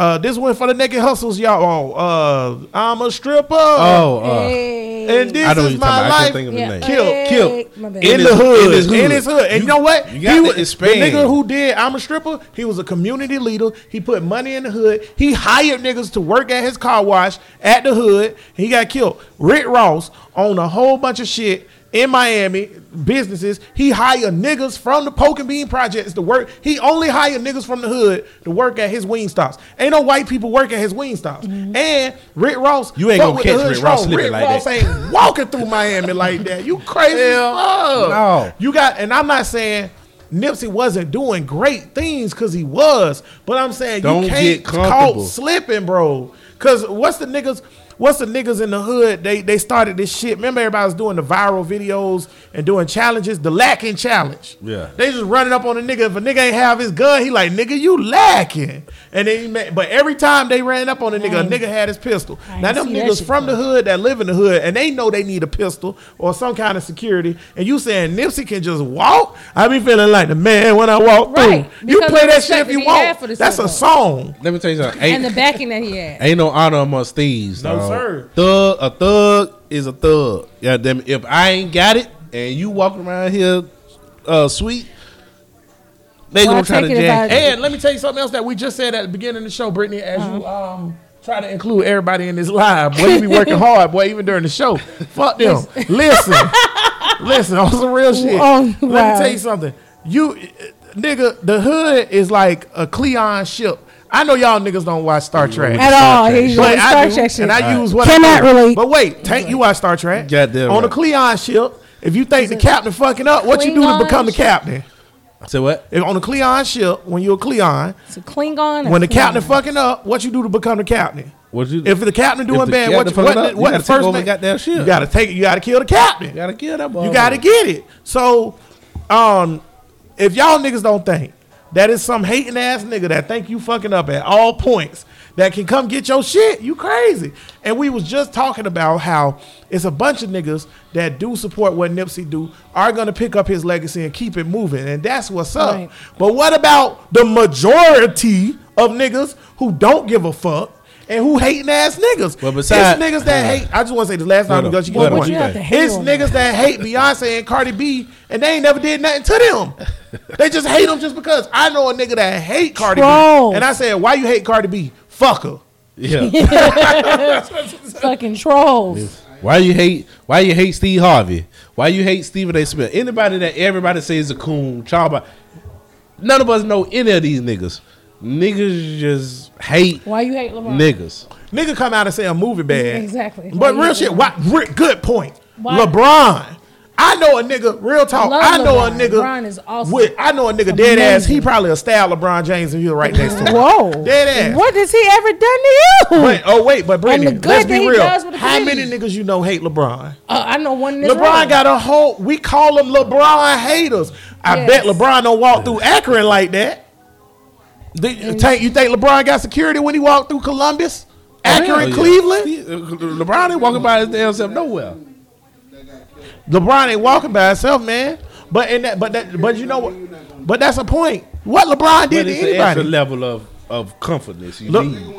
uh, this one for the naked hustles, y'all. Oh, uh, I'm a stripper. oh, uh, Hey. and this I know is what you're talking my about. I life. can't think of his Yeah. name. Killed, Hey, killed. my bad. in, In the hood, in his hood. in his hood. And you, You- know what? you got he to was, the nigga who did I'm a stripper. He was a community leader. He put money in the hood. He hired niggas to work at his car wash at the hood. He got killed. Rick Ross owned a whole bunch of shit in Miami businesses. He hired niggas from the Pork and Bean projects to work. He only hired niggas from the hood to work at his wing stops. Ain't no white people work at his wing stops. Mm-hmm. And Rick Ross, You ain't gonna catch Rick Ross strong. slipping Rick like Ross that. ain't walking through Miami like that. You crazy as fuck. no. You got, and I'm not saying Nipsey wasn't doing great things because he was, but I'm saying Don't you can't caught slipping, bro. Because what's the niggas? What's the niggas in the hood? They they started this shit. Remember everybody was doing the viral videos and doing challenges. The lacking challenge. Yeah. They just running up on a nigga. If a nigga ain't have his gun, he like nigga you lacking. And then he ma- but every time they ran up on a nigga, a nigga had his pistol. I Now them niggas from the hood that live in the hood and they know they need a pistol or some kind of security. And you saying Nipsey can just walk? I be feeling like the man when I walk Right, through. You play that shit if you want. That's a song. Let me tell you something. and the backing that he had. ain't no honor amongst thieves. No, dog. Sir. Thug, a thug is a thug. Yeah, them. If I ain't got it and you walking around here, uh, sweet, they Well, gonna try to take jack. And let me tell you something else that we just said at the beginning of the show, Brittany, as you Uh-huh. um try to include everybody in this live. Boy, you be working hard, boy, even during the show. Fuck them. Listen. Listen, on some real shit. Oh, Let me tell you something. You nigga, the hood is like a Cleon ship. I know y'all niggas don't watch Star Trek. At all. He's But doing Star do, Trek shit. and I use what Cannot I do. relate. But wait, Tank, you watch Star Trek? Goddamn On the right. Cleon ship, if you think the captain fucking up, what you do to become the ship? captain? Say what? If on the Cleon ship, when you're a Cleon, It's a Klingon. when the Klingon? captain fucking up, what you do to become the captain? What you? Do? If the captain doing If the bad, what, captain what, fucking what, up, what gotta the first over man- the goddamn ship. You gotta take it. You gotta kill the captain. You gotta kill that boy. You gotta get it. So, um, if y'all niggas don't think that is some hating ass nigga that think you fucking up at all points that can come get your shit, you crazy. And we was just talking about how it's a bunch of niggas that do support what Nipsey do are gonna pick up his legacy and keep it moving, and that's what's up. Right. But what about the majority of niggas who don't give a fuck? And who hating ass niggas? Well, beside- it's niggas that uh, hate. I just want to say this last time because you What- get the what you have to It's niggas that hate Beyonce and Cardi B, and they ain't never did nothing to them. they just hate them just because. I know a nigga that hate Cardi Trolls. B, and I said, "Why you hate Cardi B? Fuck her." Yeah. fucking trolls. Why you hate? Why you hate Steve Harvey? Why you hate Stephen A. Smith? Anybody that everybody says is a coon, child, none of us know any of these niggas. Niggas just hate Why you hate LeBron? niggas. Nigga come out and say a movie bad. Exactly. But Why real shit. Why, re- good point. Why- LeBron. I know a nigga. Real talk. love I know a nigga. LeBron is awesome. With, I know a nigga dead ass. He probably a style LeBron James if he was right next to him. Whoa. Dead ass. What has he ever done to you? Wait, oh wait, but Brittany, the good let's that be real. does with How many niggas you know hate LeBron? Uh, I know one in this LeBron room. got a whole. We call them LeBron haters. I Yes. bet LeBron don't walk through Akron like that. Do you think, you think LeBron got security when he walked through Columbus, Akron, yeah. Cleveland? He- uh, LeBron ain't walking by his damn self nowhere. LeBron ain't walking by himself, man. But in that, but that, but you know what? But that's a point. What LeBron did But to it's an extra anybody? level of of comfortness you Look- need.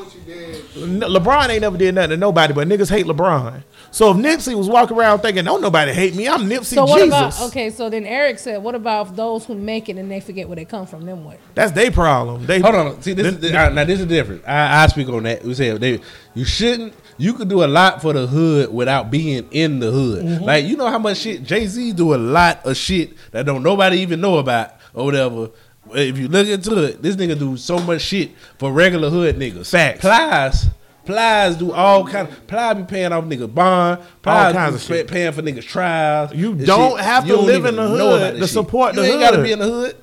LeBron ain't never did nothing to nobody, but niggas hate LeBron. So if Nipsey was walking around thinking, "Don't nobody hate me," I'm Nipsey So what Jesus. about okay? So then Eric said, "What about those who make it and they forget where they come from? Then what? That's their problem. They Hold on, see this. Th- is, uh, now this is different. I, I speak on that. We say they, you shouldn't. You could do a lot for the hood without being in the hood. Mm-hmm. Like you know how much shit Jay Z do a lot of shit that don't nobody even know about or whatever. If you look into it, this nigga do so much shit for regular hood niggas. Facts. Plies. Plies do all kind of Plies be paying off niggas bond. Plies kinds be of shit. paying for niggas trials. You don't shit. have to don't live in the hood about to this shit. support you the ain't gotta be in the hood.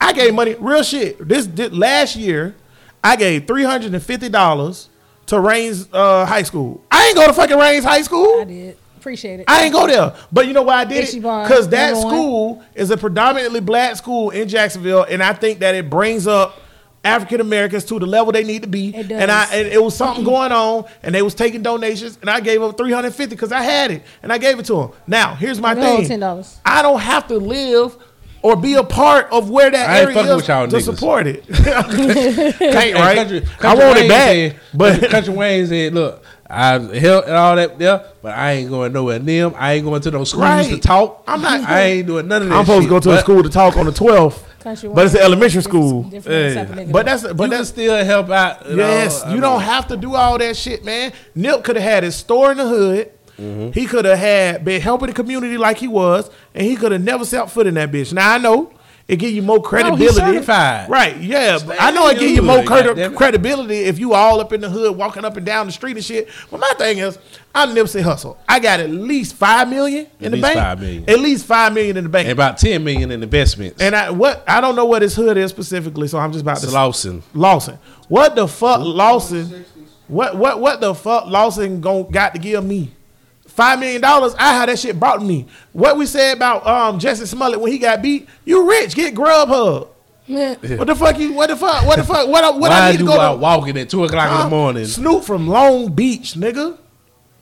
I gave money, real shit. This, this last year, I gave three hundred and fifty dollars to Raines uh, High School. I ain't go to fucking Raines High School. I did appreciate it. I ain't go there. But you know why I did Itchy it? Because that number one. school is a predominantly black school in Jacksonville, and I think that it brings up African Americans to the level they need to be. It does. And I and it was something going on, and they was taking donations, and I gave up three hundred fifty because I had it, and I gave it to them. Now here's my No, thing: $10. I don't have to live. Or be a part of where that I area is with y'all to niggas. support it. Can't, Hey, right? Country, I Country want it Wayne back, said- but Country Wayne said, "Look, I helped and all that there, but I ain't going nowhere near them. I ain't going to no schools Right. to talk. I'm not- I ain't doing none of that. I'm supposed shit. to go to a school to talk on the 12th, Country but it's an elementary school. Yeah. type of nigga. But that's But but you can that's still help out. you Yes, I you don't have to do all that shit, man. Nip could have had his store in the hood. Mm-hmm. He could have had been helping the community like he was, and he could have never set foot in that bitch. Now I know it give you more credibility. certified. right? Yeah, Stay I know in it give you more hood, credi- credibility if you all up in the hood, walking up and down the street and shit. But my thing is, I'm Nipsey Hussle. I got at least five million in At the least bank. five million. At least five million in the bank. And about ten million in investments. And I what I don't know what his hood is specifically, so I'm just about to Slauson. Slauson. What the fuck, Slauson? What what what the fuck Slauson gon' got to give me? Five million dollars, I had that shit brought me. What we said about um Jussie Smollett when he got beat, you rich, get Grubhub. Yeah. What the fuck you what the fuck what the fuck what I- what I need to go out to walking at two o'clock in the morning? Snoop from Long Beach, nigga.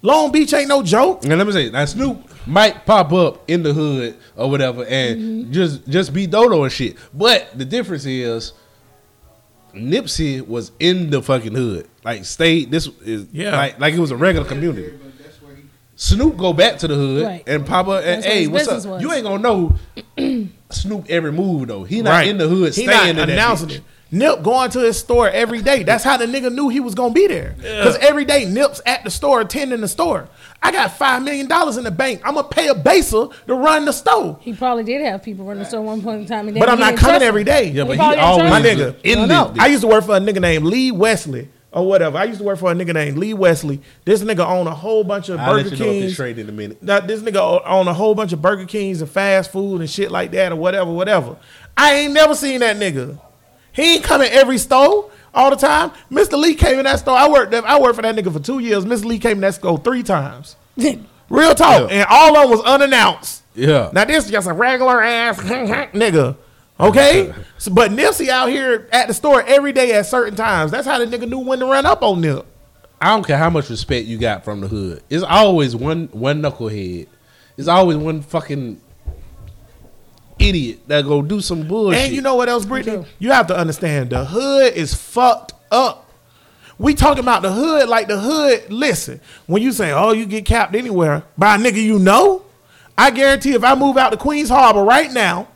Long Beach ain't no joke. And let me say, now Snoop might pop up in the hood or whatever, and Mm-hmm. just just be Dodo and shit. But the difference is, Nipsey was in the fucking hood, like stayed. This is Yeah. like like it was a regular community. Snoop go back to the hood Right. and Papa and hey, his what's up? was. You ain't gonna know Snoop every move though. He not Right. in the hood He staying not in that announcing bitch. it. Nip going to his store every day. That's how the nigga knew he was gonna be there. Because every day Nip's at the store, attending the store. I got five million dollars in the bank. I'm gonna pay a baser to run the store. He probably did have people run the store one point in time. And But I'm not coming trust every them. day. Yeah, but he probably didn't always My nigga. in I this. know. I used to work for a nigga named Lee Wesley or whatever. I used to work for a nigga named Lee Wesley. This nigga own a whole bunch of I'll Burger let you know if Kings. straight in a minute. Now, this nigga o- own a whole bunch of Burger Kings and fast food and shit like that or whatever, whatever. I ain't never seen that nigga. He ain't coming every store all the time. Mr. Lee came in that store. I worked. I worked for that nigga for two years. Mr. Lee came in that store three times. Real talk, Yeah. and all of them was unannounced. Yeah. Now this is just a regular ass nigga. Okay? So, but Nipsey out here at the store every day at certain times. That's how the nigga knew when to run up on Nip. I don't care how much respect you got from the hood. It's always one one knucklehead. It's always one fucking idiot that go do some bullshit. And you know what else, Brittany? You have to understand the hood is fucked up. We talking about the hood like the hood. Listen, when you say, "Oh, you get capped anywhere by a nigga you know," I guarantee if I move out to Queens Harbor right now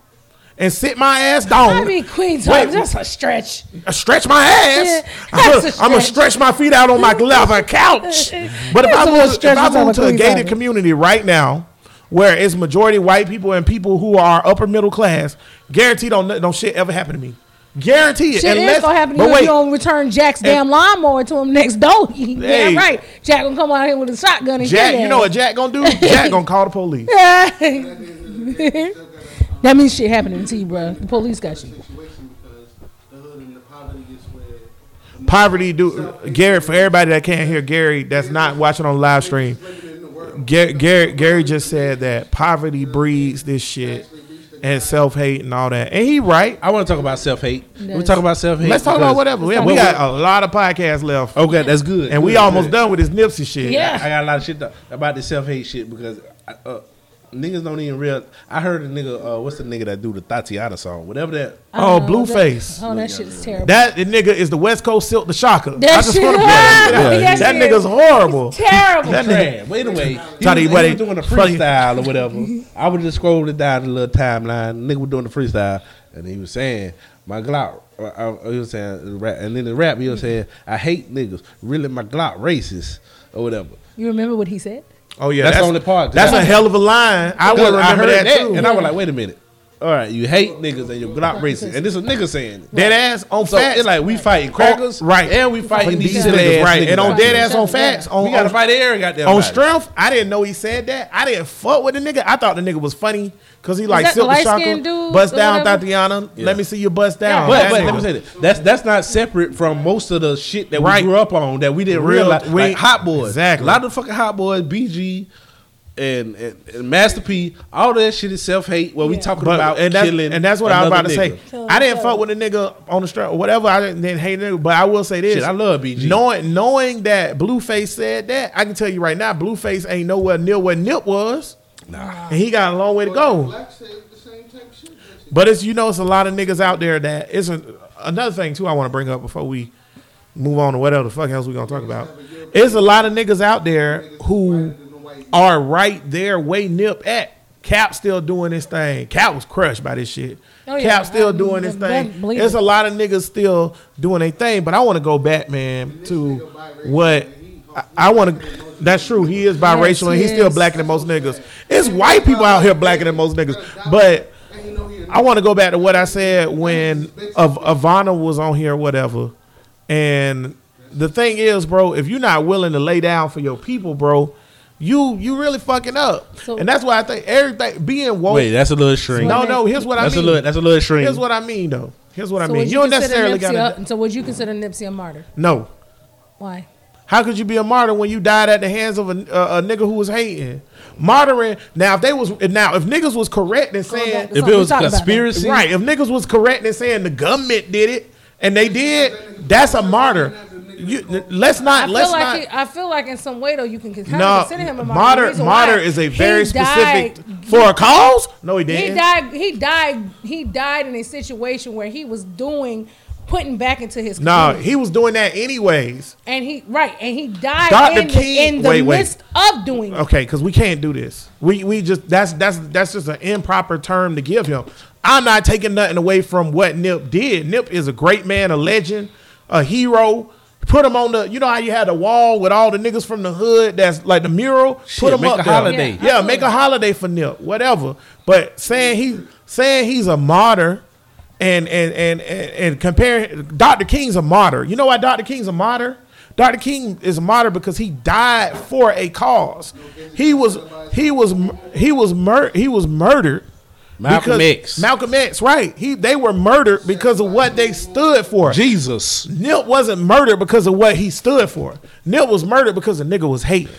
and sit my ass down, I mean, Queens Wait, that's a stretch. I stretch my ass. Yeah, I'm gonna stretch. stretch my feet out on my leather couch. But if That's I a little move, if stretch I on move to a gated Harbor. community right now, where it's majority white people and people who are upper middle class, guaranteed don't don't shit ever happen to me. Guarantee it. Shit Unless- is gonna happen to but you if wait, you don't return Jack's damn lawnmower to him next door. Hey. yeah, right. Jack gonna come out here with a shotgun and Jack, you know what Jack gonna do? Jack gonna call the police. That means shit happening to you, bro. The police got you. Poverty do Gary for everybody that can't hear Gary that's not watching on live stream. Gary, Gary, Gary just said that poverty breeds this shit and self hate and all that, and he right. I want to talk about self hate. We Yes. talk about self hate. Let's talk about whatever. We, Let's we got a lot of podcasts left, Okay, that's good. and we almost good. done with this Nipsey shit. Yeah. I got a lot of shit about the self hate shit because I, uh, niggas don't even real. I heard a nigga. Uh, what's the nigga that do the Thotiana song? Whatever that. Oh, that- Blueface. Oh, that shit is terrible. That the nigga is the West Coast Silk the Shocker. That I just shit- want to point that out. Yes, That nigga's is. horrible. terrible. That nigga, Trash. But anyway, he, was, what he he- was doing a freestyle or whatever. I was just scrolling down the little timeline. Nigga was doing the freestyle, and he was saying, "My Glock." uh, uh, He was saying, rap- and then the rap he was saying, "I hate niggas. Really, my Glock racist or whatever." You remember what he said? Oh yeah, That's the only part. That's a hell of a line. I would remember heard that, too. and I was like, "Wait a minute." All right, you hate niggas and you're Glock racist, and this is a nigga saying it. Dead ass on So facts. it's like we fighting oh, crackers, Oh, right? And we fighting these, these niggas, right? niggas And on dead ass on facts. On, We gotta on- fight every goddamn on body. strength, I didn't know he said that. I didn't fuck with the nigga. I thought the nigga was funny because he like that the Silk the Shocker. dude Bust down, whatever? Thotiana. Yeah. Let me see you bust down. But, but let me say this. That's that's not separate from most of the shit that Right. we grew up on that we didn't Real- realize. we- like Hot Boys, Exactly. A lot of the fucking Hot Boys, BG, and, and, and Master P. All that shit is self hate. Where we talking But- about and that's, killing, and that's what I was about another to say. Killing I didn't fuck with a nigga on the street or whatever. I didn't, didn't hate a nigga, but I will say this: Shit, I love BG. Knowing knowing that Blueface said that, I can tell you right now, Blueface ain't nowhere near where Nip was, Nah. and he got a long way to go. But it's you know it's a lot of niggas out there that isn't another thing too. I want to bring up before we move on to whatever the fuck else we gonna talk about. It's a lot of niggas out there who are right there way nip at. Cap still doing this thing. Cap was crushed by this shit. Oh, yeah. Cap still I- doing this I thing. There's it. a lot of niggas still doing their thing, but I want to go back, man, to what I, I want to. That's true. He is biracial and he he's still is. blacker than most niggas. It's white people out here blacker than most niggas, but I want to go back to what I said when Av- Ivana was on here, or whatever. And the thing is, bro, if you're not willing to lay down for your people, bro, you you really fucking up. So- and that's why I think everything being woke. Wait, that's a little string. no, no. Here's what that's I a mean. little. That's a little string. Here's what I mean, though. Here's what I mean. would You don't consider necessarily got a- So would you consider Nipsey a martyr? no. Why? How could you be a martyr when you died at the hands of a, a, a nigga who was hating? Martyring. Now, if they was now if niggas was correct in saying back to If it was talked conspiracy, right, if niggas was correct in saying the government did it and they did, that's a martyr. You, let's not. I let's feel like not. he, I feel like in some way though you can kind no, of consider him a martyr. martyr. The reason Martyr why is a very specific died- for a cause. No, he He didn't. He died. He died. He died in a situation where he was doing, putting back into his. No, community. he was doing that anyways. and he right, and he died Dr. in, King- the, in the wait, wait. midst of doing. Okay, because we can't do this. We we just that's that's that's just an improper term to give him. I'm not taking nothing away from what Nip did. Nip is a great man, a legend, a hero. Put him on the, you know how you had the wall with all the niggas from the hood. That's like the mural. Shit, put him make up a there. holiday. Yeah. Yeah, make a holiday for Nip, whatever. But saying he saying he's a martyr, and and and and, and comparing Dr. King's a martyr. You know why Dr. King's a martyr? Dr. King is a martyr because he died for a cause. He was he was he was mur- he was murdered. Malcolm because- X. Malcolm X, right? He they were murdered because of what they stood for. Jesus. Nip wasn't murdered because of what he stood for. Nip was murdered because the nigga was hating.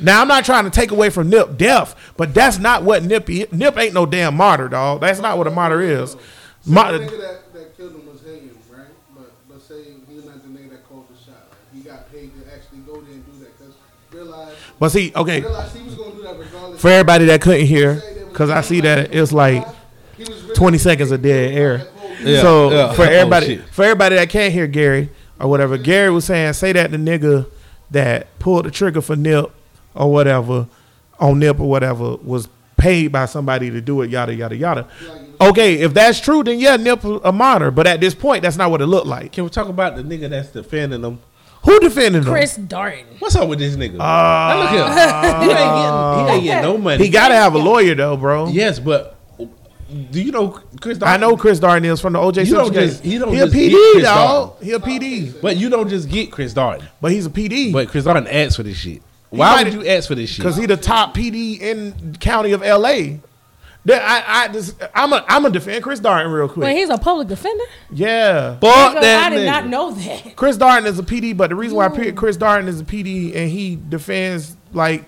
Now I'm not trying to take away from Nip death, but that's not what Nip is. Nip ain't no damn martyr, dog. That's not what a martyr is. The nigga that, that killed him was hating, right? But but say he's not the nigga that called the shot. Like, he got paid to actually go there and do that because realized but see, okay, realized he was gonna do that regardless. for everybody that couldn't hear, because I see that it's like He was really 20 seconds of dead air. Yeah, so yeah. for Oh, everybody, shit. for everybody that can't hear Gary or whatever, Gary was saying, say that the nigga that pulled the trigger for Nip or whatever on Nip or whatever was paid by somebody to do it. Yada yada yada. Okay, if that's true, then yeah, Nip a martyr. But at this point, that's not what it looked like. Can we talk about the nigga that's defending them? Who defended him? Chris Darden. What's up with this nigga? Uh, Now look here. he ain't getting, he ain't getting no money. He got to have a lawyer though, bro. yes, but do you know Chris? I know Chris Darden is from the OJ You don't Simpson just- case. you don't he a just get PD, Chris dog. He a PD, but you don't just get Chris Darden. but he's a PD. But Chris Darden asked for this shit. Why might- would you ask for this shit? because he the top PD in county of LA. That I I just I'm a I'm a defend Chris Darden real quick. Wait, he's a public defender. yeah, Fuck Nigga, that I did nigga. not know that. Chris Darden is a PD, but the reason why I picked hmm. Chris Darden is a PD and he defends like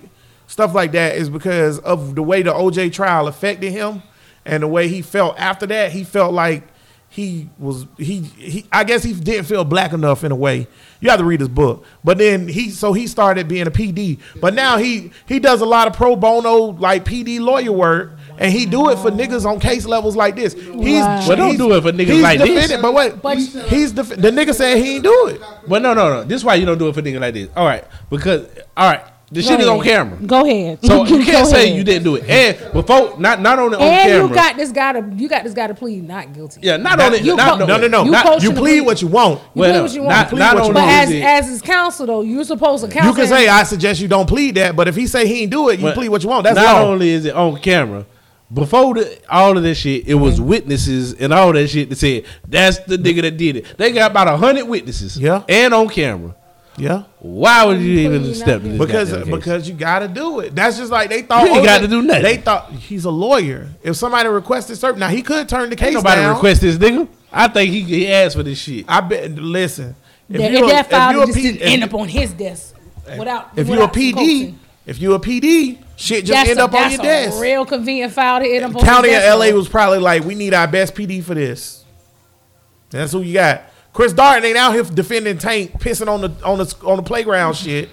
stuff like that is because of the way the OJ trial affected him and the way he felt after that. He felt like he was he he I guess he didn't feel black enough in a way. You have to read his book. But then he so he started being a PD. But now he he does a lot of pro bono like PD lawyer work. And he do it for niggas on case levels like this. He's Wow. Well, don't he's- do it for niggas like this. defended- But wait, But- he's def- the nigga said he ain't do it. But no, no, no. This is why you don't do it for niggas like this. All right, because all right, the shit is on camera. Go ahead. So you can't say ahead. you didn't do it. And before, not not only on And camera. you got this guy to you got this guy to plead not guilty. yeah, not Not- only. you not, co- No, no, no. You not- you plead what you want. You Well, plead what you not- want. Plead not what you want. But as as his counsel though, you're supposed to counsel. You can him. say I suggest you don't plead that, but if he say he ain't do it, you But plead what you want. That's not law. only is it on camera. Before the, all of this shit, it was witnesses and all that shit that said that's the nigga that did it. They got about a hundred witnesses, Yeah. and on camera. yeah, Why would you even Plead step not to this? because case? because you got to do it. That's just like they thought. You gotta do nothing. They thought he's a lawyer. If somebody requested certain, now he could turn the case Ain't nobody down. request this nigga. I think he, he asked for this shit. I bet. Listen, if that, you a- that if file you a just P- didn't if end up on his desk without. if you're a PD, coaching. If you a PD, shit just that's end a, up on that's your a desk. real convenient file to end up on County his of LA was probably like, we need our best PD for this. That's who you got. Chris Darden ain't out here defending Tank pissing on the on the on the playground shit.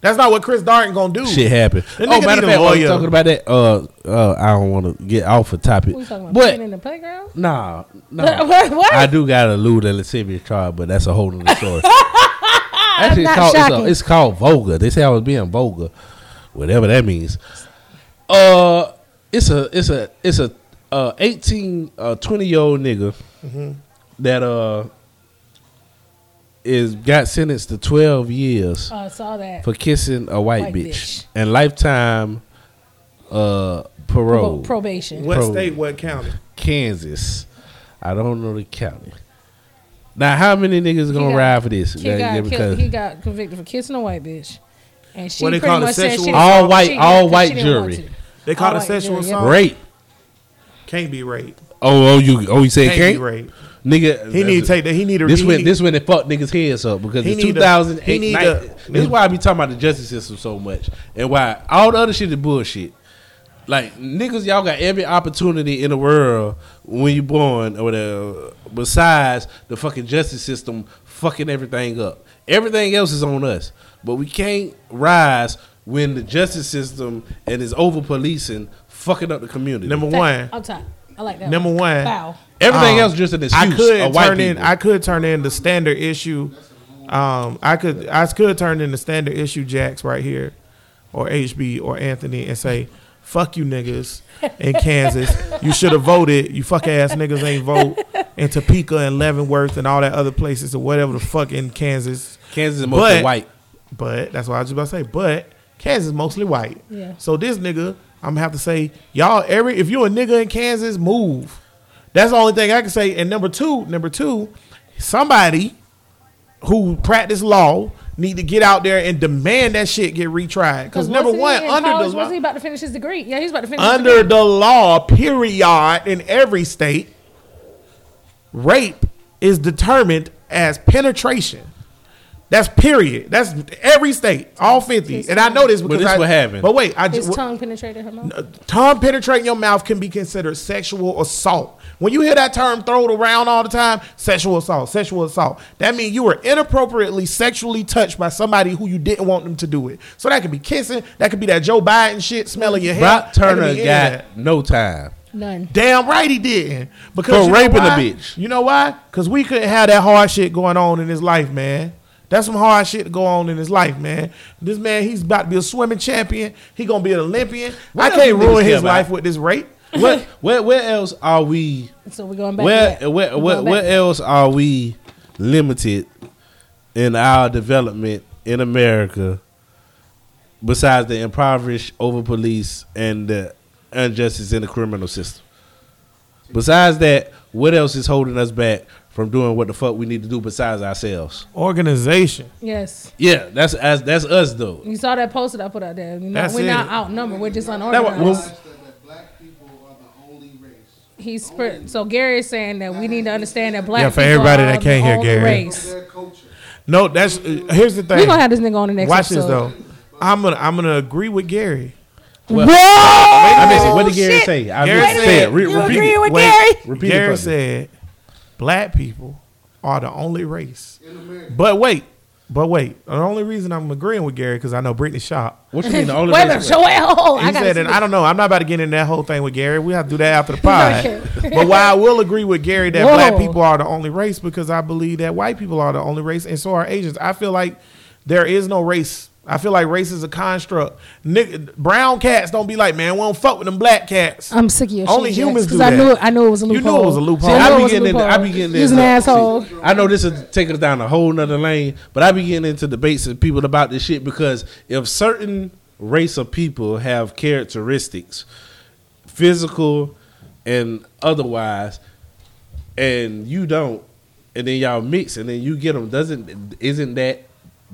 That's not what Chris Darden gonna do. Shit happened. That Oh, matter of fact, while lawyer. we talking about that. Uh, uh, I don't want to get off a topic, What talking about? but in the playground? nah, What? nah. what? I do got a lewd and lascivious charge, but that's a whole other story. Actually, it's not called, it's, shocking. a, it's called vulgar. They say I was being vulgar, whatever that means. Uh, it's a it's a it's a uh 18 uh 20 year old nigga Mm-hmm. that uh is got sentenced to 12 years I saw that. for kissing a white, White bitch. bitch. and lifetime uh parole. Pro- probation. What Pro- state? What county? Kansas. I don't know the county. Now, how many niggas He gonna got- ride for this? He got, because he got convicted for kissing a white bitch. And she What they call it, much said sexual? All white- she- all white jury. They call All it right, sexual yeah, yeah. assault. rape. Can't be rape. Oh, oh, you, oh, you said Can't can't? rape. nigga. He need to take that. He need to. This he when need- this when they fucked niggas heads up because He in need to- 2008, he need night- this is why I be talking about the justice system so much and why all the other shit is bullshit. Like niggas, y'all got every opportunity in the world when you born or whatever. Besides the fucking justice system fucking everything up, everything else is on us. But we can't rise when the justice system and is over policing fucking up the community. number one. Up top. I like that. Number one. Bow. everything um, else just an excuse. I could of white turn in. people. I could turn in the standard issue. Um, I could. I could turn in the standard issue Jacks right here, or HB or Anthony, and say, "Fuck you niggas in Kansas. You should have voted. You fuck ass niggas ain't vote in Topeka and Leavenworth and all that other places or whatever the fuck in Kansas. Kansas is mostly But- white. But that's what I was just about to say. But Kansas is mostly white. Yeah. So this nigga, I'm gonna have to say, y'all every if you're a nigga in Kansas, move. That's the only thing I can say. And number two, number two, somebody who practice law need to get out there and demand that shit get retried. Because number one, under college, the was he about to finish his degree? Yeah, he's about to finish. under the law, period, in every state, rape is determined as penetration. That's period. That's every state, all fifty. And I know this because this I, what happened. But wait, I his just tongue penetrated her mouth. tongue penetrating your mouth can be considered sexual assault. When you hear that term thrown around all the time, sexual assault, sexual assault, that means you were inappropriately sexually touched by somebody who you didn't want them to do it. So that could be kissing, that could be that Joe Biden shit, smelling your hair. Brock Turner be any of got no time. None. Damn right he didn't. Because For you raping a why? bitch. You know why? Because we couldn't have that hard shit going on in his life, man. That's some hard shit to go on in his life, man. This man, he's about to be a swimming champion. He gonna be an Olympian. What I can't you ruin care his about? life with this rape. What where where else are we So we're going back. where to where where, going where else are we limited in our development in America besides the impoverished over police and the injustice in the criminal system? Besides that, what else is holding us back from doing what the fuck we need to do besides ourselves? Organization. Yes, Yeah, that's that's, that's us though. you saw that post that I put out there. You know, That's we're it. not outnumbered. We're just That unorganized. was- that black people are the only race. He's sp- so Gary is saying that we need to understand that black Yeah, for people everybody are that can't the hear only Gary. race. No, that's uh, here's the thing. We're gonna have this nigga on the next Watch episode. this though. I'm gonna I'm gonna agree with Gary. Well, Whoa! I missed it. What did Gary shit. say? I Gary missed it. said- Say it. Re- You repeat agree it. with Wait, Gary? Repeat Gary it. for me. Said, "Black people are the only race." But wait, but wait. The only reason I'm agreeing with Gary because I know Brittany Shop. What you mean? The only Wait a race- minute, Joel. He I gotta said, see and. I don't know. I'm not about to get in that whole thing with Gary. We have to do that after the pod. But why I will agree with Gary that Whoa. black people are the only race because I believe that white people are the only race, and so are Asians. I feel like there is no race. I feel like race is a construct. Nick, brown cats don't be like, man, we don't fuck with them black cats. I'm sick of your Only shit, humans because do I that. knew it, I knew it was a loophole. You knew it was a loophole. See, I I be it was a getting into, I be getting into an asshole. I know this is taking us down a whole nother lane, but I be getting into debates with people about this shit because if certain race of people have characteristics, physical and otherwise, and you don't, and then y'all mix and then you get them, doesn't isn't that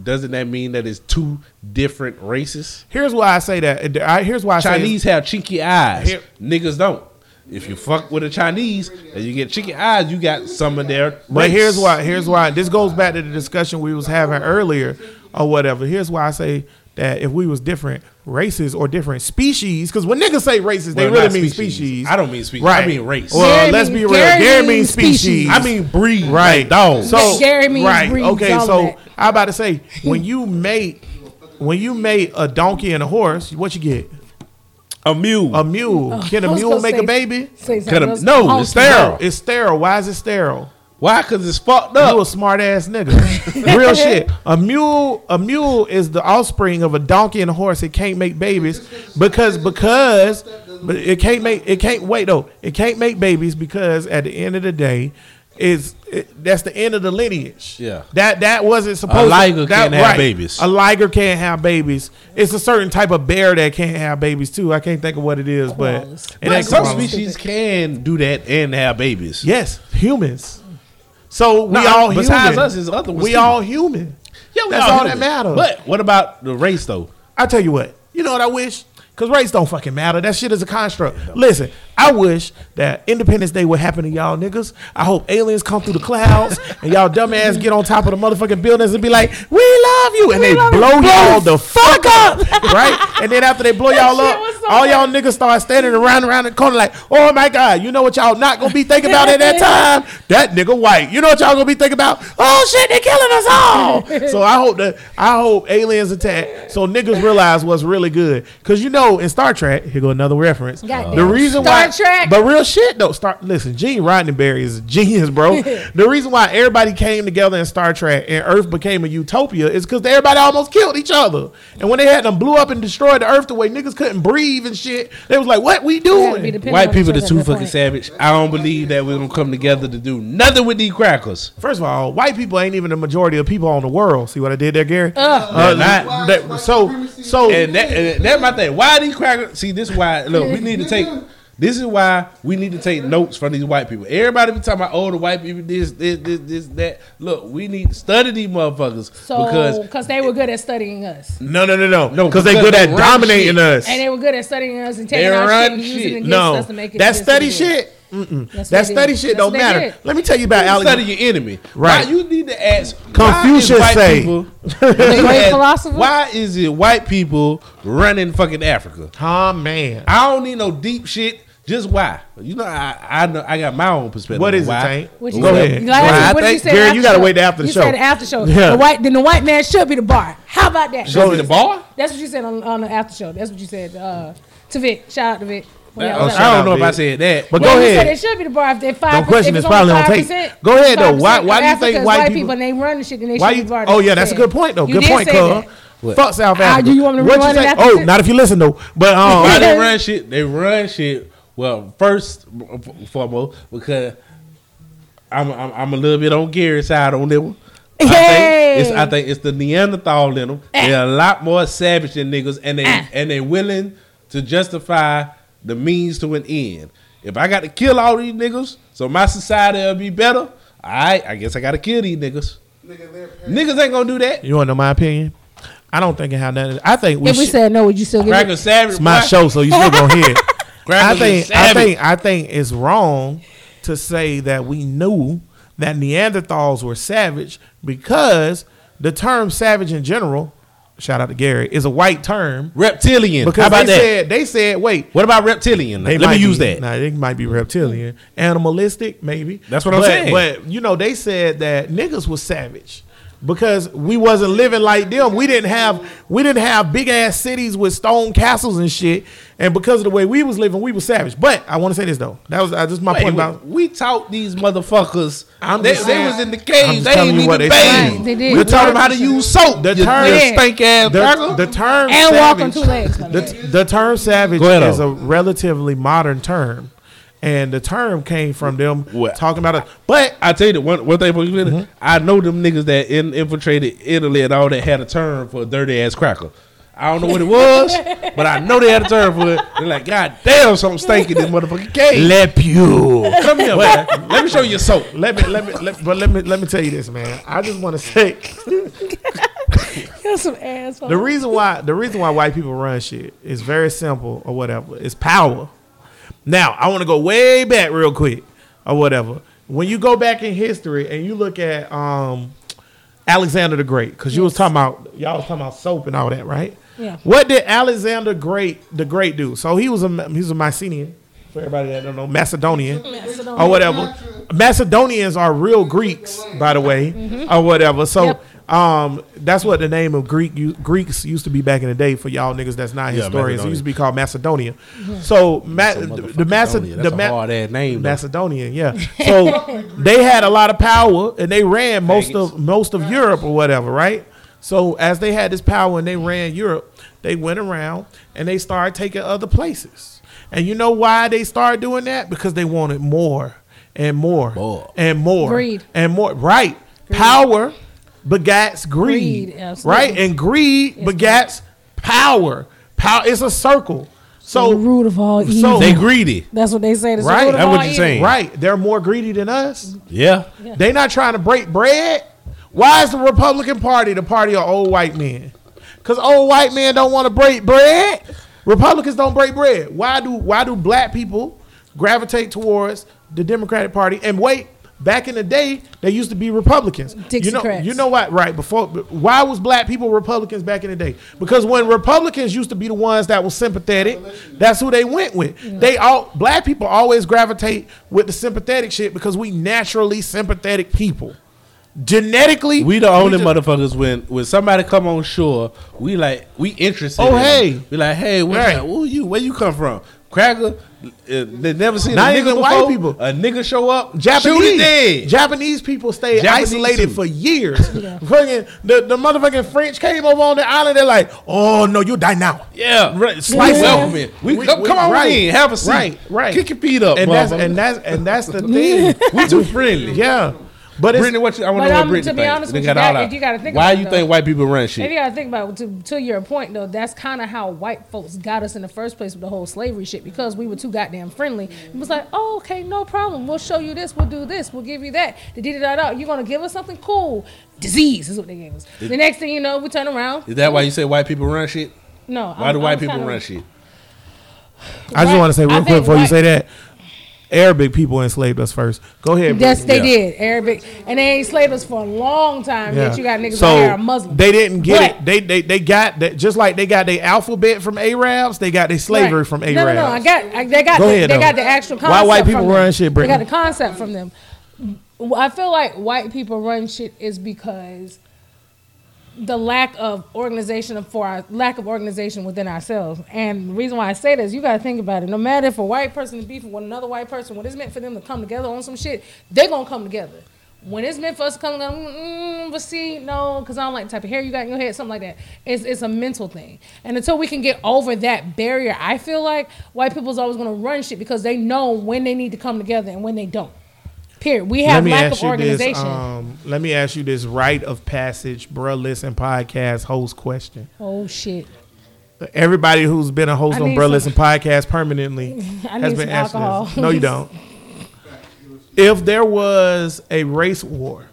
doesn't that mean that it's two different races? Here's why I say that. I, here's why I say Chinese have chinky eyes. Here- Niggas don't. If you fuck with a Chinese and you get chinky eyes, you got some of their. But here's why. Here's why. This goes back to the discussion we was having earlier, or whatever. Here's why I say that if we was different races or different species, because when niggas say races, they Well, really mean species. species. I don't mean species. Right. I mean race. Well, Gary let's be real. Gary Gary, means means species. species. I mean breed. right, Like dog. So Gary means right. breeds, Okay, so that. I about to say when you mate, when you mate a donkey and a horse, what you get? a mule. A mule. Oh, Can a mule make say- a baby? Say Cut something no, Oh, it's sterile. No, it's sterile. Why is it sterile? Why? Because it's fucked up. You a smart ass nigga. Real shit. A mule, a mule is the offspring of a donkey and a horse. It can't make babies because because but it can't make it can't wait though. It can't make babies because at the end of the day, is it, that's the end of the lineage. Yeah. That that wasn't supposed. liger to, that, a liger can't have babies. A liger can't have babies. It's a certain type of bear that can't have babies too. I can't think of what it is, but Koalas. it But some species can do that and have babies. Yes, humans. So we No, all besides human. us, it's other ones we too. all human. Yeah, we That's all all that matters. But what about the race though? I tell you what, you know what I wish? Because race don't fucking matter. That shit is a construct. Listen, I wish that Independence Day would happen to y'all niggas. I hope aliens come through the clouds and y'all dumbass get on top of the motherfucking buildings and be like, "We love you," and they love you. blow y'all the fuck up, right? And then after they blow y'all up, so all y'all niggas start standing around around the corner like, "Oh my god, you know what y'all not gonna be thinking about at that time? That nigga white. You know what y'all gonna be thinking about? Oh shit, they killing us all." so I hope that I hope aliens attack so niggas realize what's really good. Cause you know in Star Trek, here go another reference. Goddamn. The reason Star why, Trek. but real shit though. Start listen. Gene Roddenberry is a genius, bro. the reason why everybody came together in Star Trek and Earth became a utopia is because everybody almost killed each other. And when they had them blew up and destroyed the Earth the way niggas couldn't breathe and shit, they was like, "What we doing?" White people each are too fucking point. savage. I don't believe that we're gonna come together to do nothing with these crackers. First of all, white people ain't even the majority of people on the world. See what I did there, Gary? Uh, not. that- so, so And that, and that's my thing. Why these crackers? See, this is why. Look, we need to take. This is why we need to take notes from these white people. Everybody be talking about oh the white people this this this this that. Look, we need to study these motherfuckers So, because because they were good at studying us, no, no, no, no, No, because they because good they at dominating shit. us. and they were good at studying us and taking They our run shit and using shit. it against No, us to make it. that study it is. shit. Mm-mm. That's That study shit That's don't matter. did. Let me tell you about Ali. study your enemy. Right. Now, you need to ask. Confucius why white say- people- The great philosopher. Why is it white people running fucking Africa? Oh man, I don't need no deep shit. Just why? You know, I I know I got my own perspective. What is on is it. Tank? What Go you ahead. said? Go Last- what did you say? Gary, you gotta show? wait after the you show. You said after show. Yeah. The white, then the white man should be the bar. How about that? Should be the bar. That's what you said on, on the after show. That's what you said uh, to Vic. Shout out to Vic. When y'all Oh, I don't know if I said that. But Yeah, go you said ahead. it should be the bar if they five. Don't question if it's it's probably on tape. Go ahead, though. Why- why do you think white white people- people and they run the shit and they Why should you? be bar? Oh yeah, that's a good point though. You Good point, say cuz. that. What? Fuck South Ah, Africa. do you want me to What run you say? Oh, not if you listen though. But um, Why they run shit? They run shit. Well, first f- foremost, because I'm, I'm I'm a little bit on Gary's side on that one. I think Hey. it's I think it's the Neanderthal in them. Eh. They're a lot more savage than niggas, and they Ah. and they willing to justify the means to an end. If I got to kill all these niggas, so my society will be better. All right, I guess I got to kill these niggas. Niggas ain't gonna do that. you want to know my opinion? I don't think it had nothing. I think we If we should. said no, would you still get Cracker it? savage. It's my boy. show, so you still gonna hear it. I think I think I think it's wrong to say that we knew that Neanderthals were savage because the term savage in general, shout out to Gary, is a white term. reptilian. Because How about they that? said they said wait. What about reptilian? They Let me might use be- that. Nah, they might be reptilian, animalistic, maybe. That's what I'm But- saying. But you know, they said that niggas was savage because we wasn't living like them. We didn't have we didn't have big ass cities with stone castles and shit. And because of the way we was living, we was savage. But I want to say this though. That was uh, just my Wait, point about. we taught these motherfuckers. I'm they, just they was in the I'm cage. They telling ain't you need what to they bathe. said. They did. We taught them how to use soap. The you, term- Yeah. stank ass The, cracker. the term And walk savage- on two legs. the The, term savage ahead, is a relatively modern term, and the term came from them What? talking about it. But I tell you one one thing Mm-hmm. I know them niggas that in, infiltrated Italy and all that had a term for a dirty ass cracker. I don't know what it was, but I know they had a term for it. They're like, God damn, something stank in this motherfucking cage. let you. Come here, man. Let me show you a soap. let me let me let, but let me let me tell you this, man. I just want to say You're some asshole. the reason why the reason why white people run shit is very simple or whatever. It's power. Now I want to go way back real quick or whatever. When you go back in history and you look at um, Alexander the Great, because you was talking about y'all was talking about soap and all that, right? Yeah. What did Alexander Great the Great do? So he was a he was a Mycenaean. For everybody that don't know, Macedonian or whatever. Macedonians are real Greeks, by the way, or whatever. So Yep. Um, that's what the name of Greek u- Greeks used to be back in the day for y'all niggas that's not Yeah, historians. It used to be called Macedonia. So Ma- the motherfucking Maced Macedonia. the a Ma- hard ass name. though. Macedonian, yeah. So they had a lot of power and they ran most of most of Europe or whatever, right? So as they had this power and they ran Europe, they went around and they started taking other places. And you know why they started doing that? Because they wanted more and more, More. and more Greed. and more. Right? Power begats greed, Greed, right? And greed begats power. Power is a circle. So the So root of all evil. so- They greedy. That's what they say. It's Right. The root of That's all what you're evil. saying. right, they're more greedy than us. Yeah. They not trying to break bread. Why is the Republican Party the party of old white men? Because old white men don't want to break bread. Republicans don't break bread. Why do why do black people gravitate towards the Democratic Party. And wait, back in the day, they used to be Republicans. You know, Dixiecrats. you know what? Right before, why was black people Republicans back in the day? Because when Republicans used to be the ones that was sympathetic, that's who they went with. They all black people always gravitate with the sympathetic shit because we naturally sympathetic people. Genetically, We the only just- motherfuckers when when somebody come on shore, we like we interested. Oh, in them. hey. we like hey, what Right. you, who you where you come from? Cracker, they never seen Not a nigga even before. white people. A nigga show up, shoot Japanese it dead. Japanese people stayed Japanese isolated too. for years. Fucking the, the motherfucking French came over on the island. They're like, "Oh no, you die now." yeah, right. Slice Slice it. welcoming. We, We- come, we- come on right, in, have a seat, right, right. Kick your feet up, And that's and that's and that's the thing. we too friendly. yeah, but it's, Brittany, what you, I want to know what Brittany to be honest with you, all that- out. you gotta think Why about you it, think white people run If shit? you gotta think about to, to your point though, that's kind of how white folks got us in the first place with the whole slavery shit because we were too goddamn friendly. It was like, oh, okay, no problem. We'll show you this. We'll do this. We'll give you that. Da da da da. You're gonna give us something cool. Disease is what they gave us. The next thing you know, we turn around. Is that why you say white people run shit? No. Why I'm- do white I'm people kinda- run shit? I just want to say real quick before you say that, Arabic people enslaved us first. Go ahead. Yes, Brittany. they Yeah. did. Arabic, and they enslaved us for a long time. Yeah. Yet you got niggas so out here are Muslim. They didn't get But- it. They they they got that just like they got their alphabet from Arabs. They got their slavery Right. from Arabs. No, no, no. I got. I, they got. Go the, ahead, they though. got the actual concept. Why white people from run them. shit, They got the concept from them. I feel like white people run shit is because the lack of organization for our lack of organization within ourselves. And the reason why I say this, you got to think about it. No matter if a white person is beefing with another white person, when it's meant for them to come together on some shit, they're gonna come together. When it's meant for us to come together, mm, but see, no, because I don't like the type of hair you got in your head, something like that. It's, it's a mental thing. And until we can get over that barrier, I feel like white people's always gonna run shit because they know when they need to come together and when they don't. Period. We have lack of organization. this. Um, let me ask you this rite of passage, bruh, listen podcast host question. oh shit. Everybody who's been a host I on Bruh Listen podcast permanently I has been asked alcohol. this. No, you don't. if there was a race war,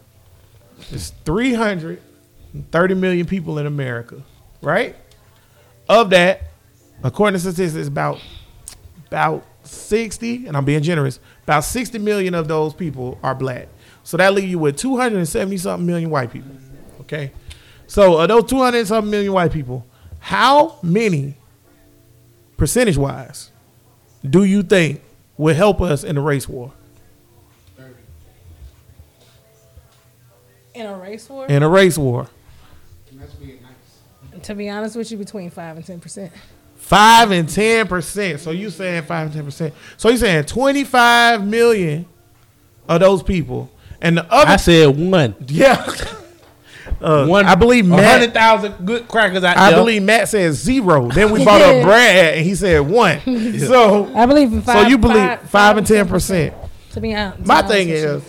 there's 330 million people in America, right? Of that, according to statistics, about about 60, and I'm being generous, about 60 million of those people are black. So that leaves you with 270 something million white people. Okay. So of those 200 something million white people, how many percentage wise do you think will help us in the race war? In a race war, In a race war. to be honest with you, between five and ten percent. Five and ten percent. So you saying five and ten percent. So you saying twenty five million of those people. And the other I said one. Yeah. Uh, One. I believe a Matt hundred thousand good crackers out I there. believe Matt said zero. Then we brought up Brad and he said one. So I believe in so you believe five, and ten percent. To be honest, My thing is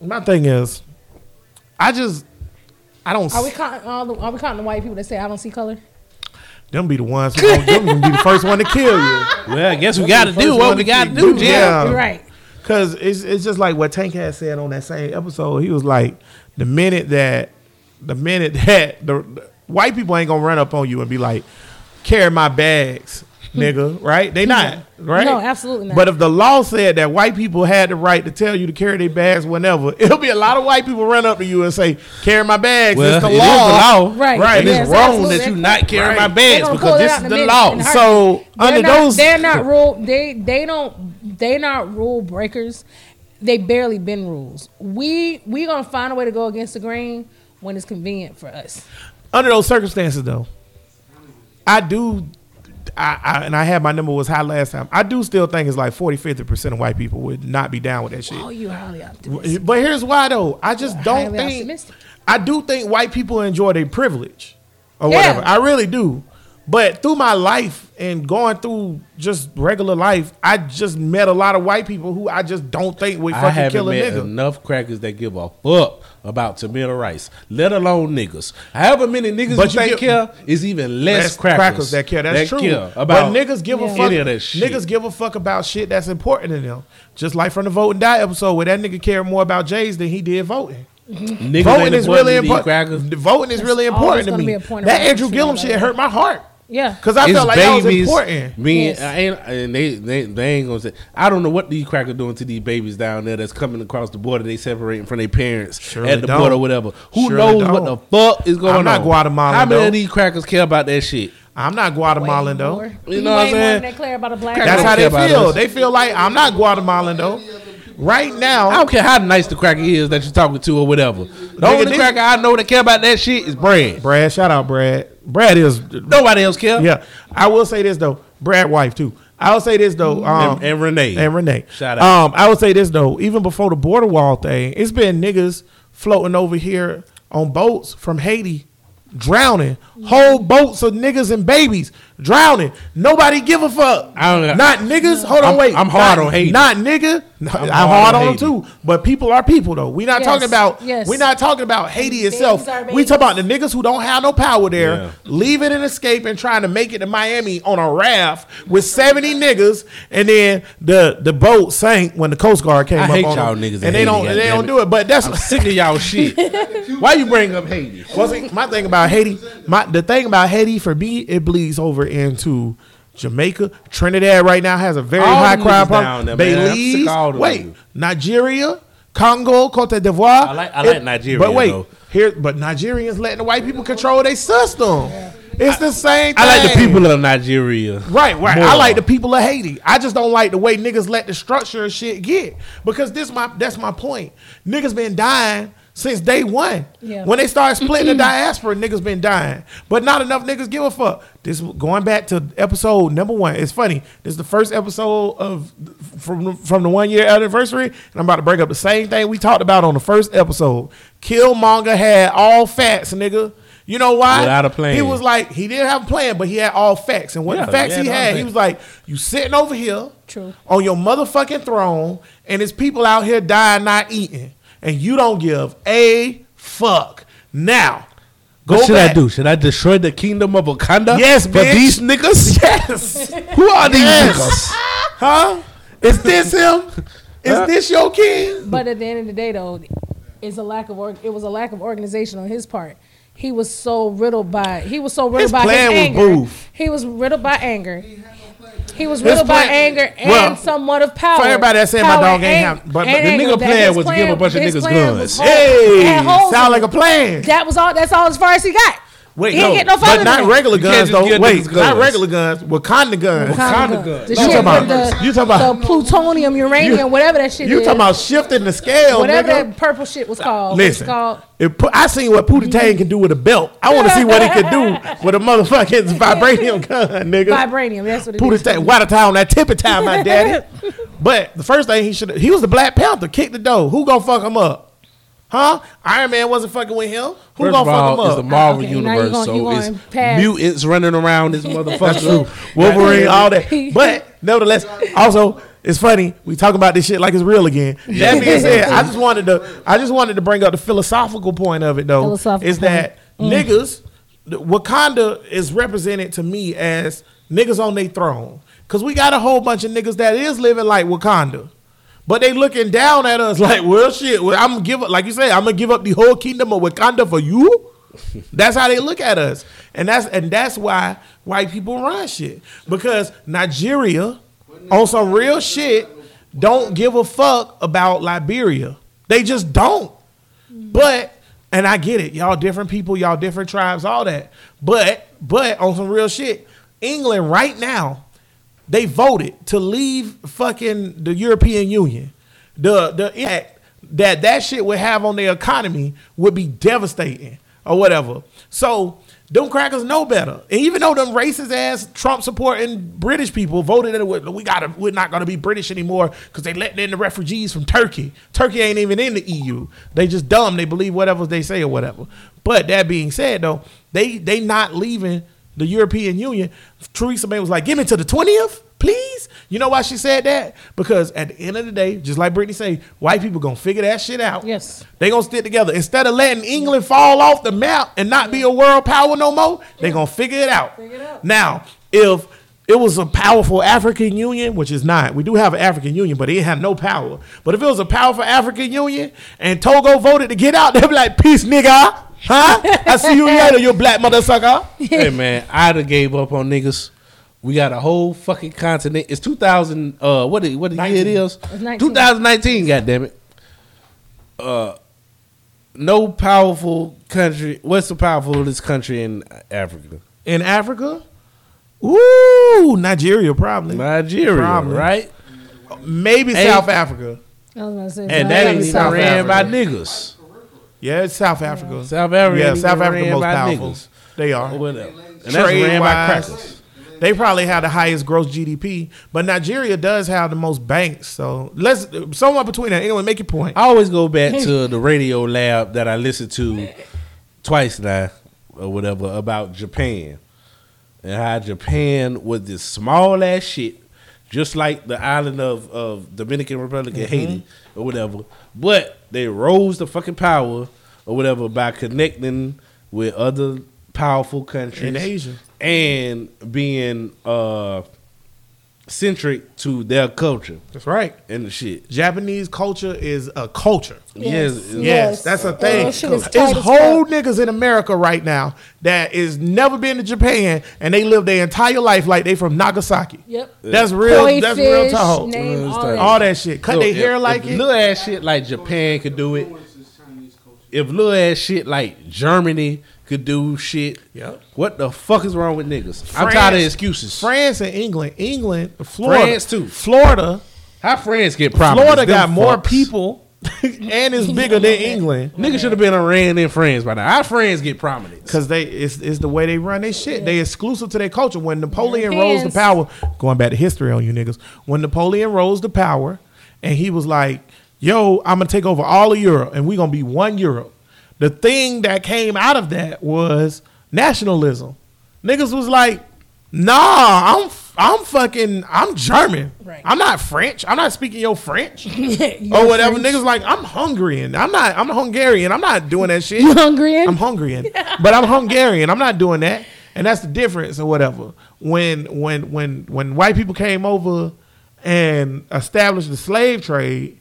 my thing is I just I don't are we counting all the? Are we counting the white people that say I don't see color? Them be the ones who gonna, them gonna be the first one to kill you. Well, I guess we got to do what we got to do, Jim. Yeah. Right. Cause it's it's just like what Tank had said on that same episode. He was like, the minute that the minute that the, the white people ain't gonna run up on you and be like, carry my bags, nigga, hmm. right? They not, right? No, absolutely not. But if the law said that white people had the right to tell you to carry their bags whenever, it'll be a lot of white people run up to you and say, carry my bags. Well, it's the it is law. the law. Right. Right. And Yes, it's wrong absolutely. that you not carry Right. my bags because this is in the minute law. So They're under not, those they're not rule. They they don't they not rule breakers. They barely bend rules. We we gonna find a way to go against the grain when it's convenient for us. under those circumstances though i do I, I and i had my number was high last time i do still think it's like 40 50% of white people would not be down with that shit Oh, you highly optimistic. but here's why though i just don't think optimistic. i do think white people enjoy their privilege or Yeah. whatever i really do but through my life and going through just regular life i just met a lot of white people who i just don't think would I fucking haven't kill a met nigga enough crackers that give a fuck about Tamir Rice, let alone niggas. However many niggas But you you think get- care is even less, Less crackers, that care. That's true. care but about niggas give a fuck. any that shit. Niggas give a fuck about shit that's important to them. Just like from the vote and die episode, where that nigga cared more about Jays than he did voting. Niggas voting ain't is important really to these important. Voting is really important to me. be a point of That Andrew Gillum shit hurt my heart. Yeah. Because I It's felt like that was important. Me, Yes. I ain't, and they, they they ain't gonna say. I don't know what these crackers doing to these babies down there that's coming across the border. They separating from their parents Surely at the don't. border, or whatever. Who Surely knows what the fuck is going I'm on? not Guatemalan, How many though. of these crackers care about that shit? I'm not Guatemalan though. You know what I'm saying? They clear about a black. That's how they feel. us. They feel like I'm not Guatemalan though. Right now. I don't care how nice the cracker is that you're talking to or whatever. The only this- cracker I know that care about that shit is Brad. Brad, shout out Brad. Brad is Nobody else care. yeah. I will say this though, Brad wife too. I will say this though, um, And, and Renee. and Renee. Shout out. Um, I would say this though, even before the border wall thing, it's been niggas floating over here on boats from Haiti, drowning. Whole boats of niggas and babies drowning. Nobody give a fuck. I don't- not niggas. Hold on, I'm- wait. I'm hard Not- on Haiti. Not nigga. I'm, hard hard, on on them too. But people are people though. We not Yes, talking about. yes. We not talking about Haiti itself. We talk about the niggas who don't have no power there, Yeah. leaving and escaping, trying to make it to Miami on a raft with seventy niggas, and then the the boat sank when the Coast Guard came I up hate on y'all them. niggas in and they Haiti, don't they don't it. do it. But that's I'm sick of y'all shit. Why you bring up Haiti? well, see, my thing about Haiti. My the thing about Haiti for me, it bleeds over into. Jamaica, Trinidad right now has a very All high crime problem. Belize, wait. Nigeria, Congo, Cote d'Ivoire. I like- I like Nigeria, but wait, though. here, but Nigerians letting the white people control their system. It's the same. Thing. I like the people of Nigeria. Right, right. more. I like the people of Haiti. I just don't like the way niggas let the structure and shit get. Because this my that's my point. Niggas been dying since day one. Yeah. When they started splitting the diaspora, niggas been dying. But not enough niggas give a fuck. This going back to episode number one. It's funny. This is the first episode of from from the one year anniversary, and I'm about to break up the same thing we talked about on the first episode. Killmonger had all facts, nigga. You know why? Without a plan. He was like, he didn't have a plan, but he had all facts. And what Yeah, facts he he had all had, he was like, you sitting over here True. on your motherfucking throne, and there's people out here dying not eating, and you don't give a fuck. Now, go What should back. I do? Should I destroy the kingdom of Wakanda? Yes, for bitch. these niggas. Yes. Who are these Yes. niggas? huh? Is this him? Is this your king? But at the end of the day, though, it's a lack of org- it was a lack of organization on his part. He was so riddled by he was so riddled His by plan his was anger. boof. He was riddled by anger. He was His riddled by anger and well, somewhat of power. for everybody that said my dog ain't have- but- but the nigga plan was to give a bunch of niggas guns. Hey, sound like a plan. That was all. That's all as far as he got. Wait, he no, ain't get no but not regular guns though. Wait, niggas not regular guns. Wakanda guns. Wakanda guns. The You talking about- the, you talking about- the plutonium, uranium, whatever that shit is. You is. talking about shifting the scale, whatever nigga? that purple shit was called. Listen, It's called if, I seen what Pootie Tang can do with a belt. I want to see what he can do with a motherfucking vibranium gun, nigga. vibranium. That's what it Pootie is. Tang, water town, that tippy time, my daddy. But the first thing he should he was the Black Panther, kick the door. Who gonna fuck him up? Huh? Iron Man wasn't fucking with him. Who First gonna of fuck all, him it's the Marvel Okay, universe, gonna- so it's past- mutants running around this motherfucker. That's true. Wolverine, all that. But nevertheless, also it's funny we talk about this shit like it's real again. That being said, I just wanted to I just wanted to bring up the philosophical point of it though. Philosophical is that mm. niggas the- Wakanda is represented to me as niggas on their throne. Cause we got a whole bunch of niggas that is living like Wakanda. But they looking down at us like, well, shit. Well, I'm gonna give up, like you say, I'm gonna give up the whole kingdom of Wakanda for you. That's how they look at us, and that's and that's why white people run shit because Nigeria, on some real shit, don't give a fuck about Liberia. They just don't. But and I get it, y'all different people, y'all different tribes, all that. But but on some real shit, England right now, they voted to leave fucking the European Union. The the impact that that shit would have on their economy would be devastating or whatever. So them crackers know better. And even though them racist ass Trump supporting British people voted that it we got we're not to be British anymore because they letting in the refugees from Turkey. Turkey ain't even in the EU. They just dumb. They believe whatever they say or whatever. But that being said, though, they they not leaving the European Union. Theresa May was like, "Give me to the twentieth, please." You know why she said that? Because at the end of the day, just like Brittany say, white people gonna figure that shit out. Yes. They gonna stick together. Instead of letting England fall off the map and not be a world power no more, they gonna figure it out. Figure it out. Now, if it was a powerful African Union, which is not, we do have an African Union, but it had no power. But if it was a powerful African Union and Togo voted to get out, they'd be like, peace, nigga. Huh? I see you later, you black motherfucker. hey man, I'd have gave up on niggas. We got a whole fucking continent. It's 2000. Uh, what it, what the year it is? It's 19. 2019. God damn it. Uh, no powerful country. What's the powerfulest country in Africa? In Africa? Ooh, Nigeria probably. Nigeria, Probably. right? Maybe Hey. South Africa. I was gonna say, And but that ain't even South ran by Africa. niggas. Yeah, it's South Africa. South Africa. yeah, South even Africa most powerful. niggas. They Or are. whatever. And that's ran by Trade-wise, crackers. They probably have the highest gross GDP, but Nigeria does have the most banks. So let's somewhere between that. Anyway, make your point. I always go back to the radio lab that I listened to twice now or whatever about Japan and how Japan was this small ass shit, just like the island of, of Dominican Republic and Haiti or whatever. But they rose the fucking power or whatever by connecting with other powerful countries In Asia. and being uh centric to their culture That's right. and the shit. Japanese culture is a culture. Yes, Yes. Yes, Yes. that's a thing. that shit is There's tight as whole fuck. niggas in America right now that is never been to Japan and they live their entire life like they from Nagasaki. Yep. That's real. Koi that's real fish, talk. name, all that. All that shit. Cut So their hair like if it. Little ass shit like Japan could do it. If little ass shit like Germany could do shit, Yep. what the fuck is wrong with niggas? I'm tired of excuses. France and England, England, Florida, France, too. Florida, How France get prominence? Florida Them got more people and it's bigger than England. Niggas should have been around in France by now. Our friends get prominence. Cause they it's, it's the way they run their shit. They exclusive to their culture. When Napoleon rose to power, going back to history on you niggas. When Napoleon rose to power, and he was like, "Yo, I'm gonna take over all of Europe, and we gonna be one Europe." The thing that came out of that was nationalism. Niggas was like, "Nah, I'm I'm fucking I'm German. Right. I'm not French. I'm not speaking your French." Or whatever. French. Niggas like, I'm Hungarian. I'm not. I'm Hungarian. I'm not doing that shit. You Hungarian? I'm Hungarian, but I'm Hungarian. I'm not doing that, and that's the difference or whatever. When when when when white people came over and established the slave trade,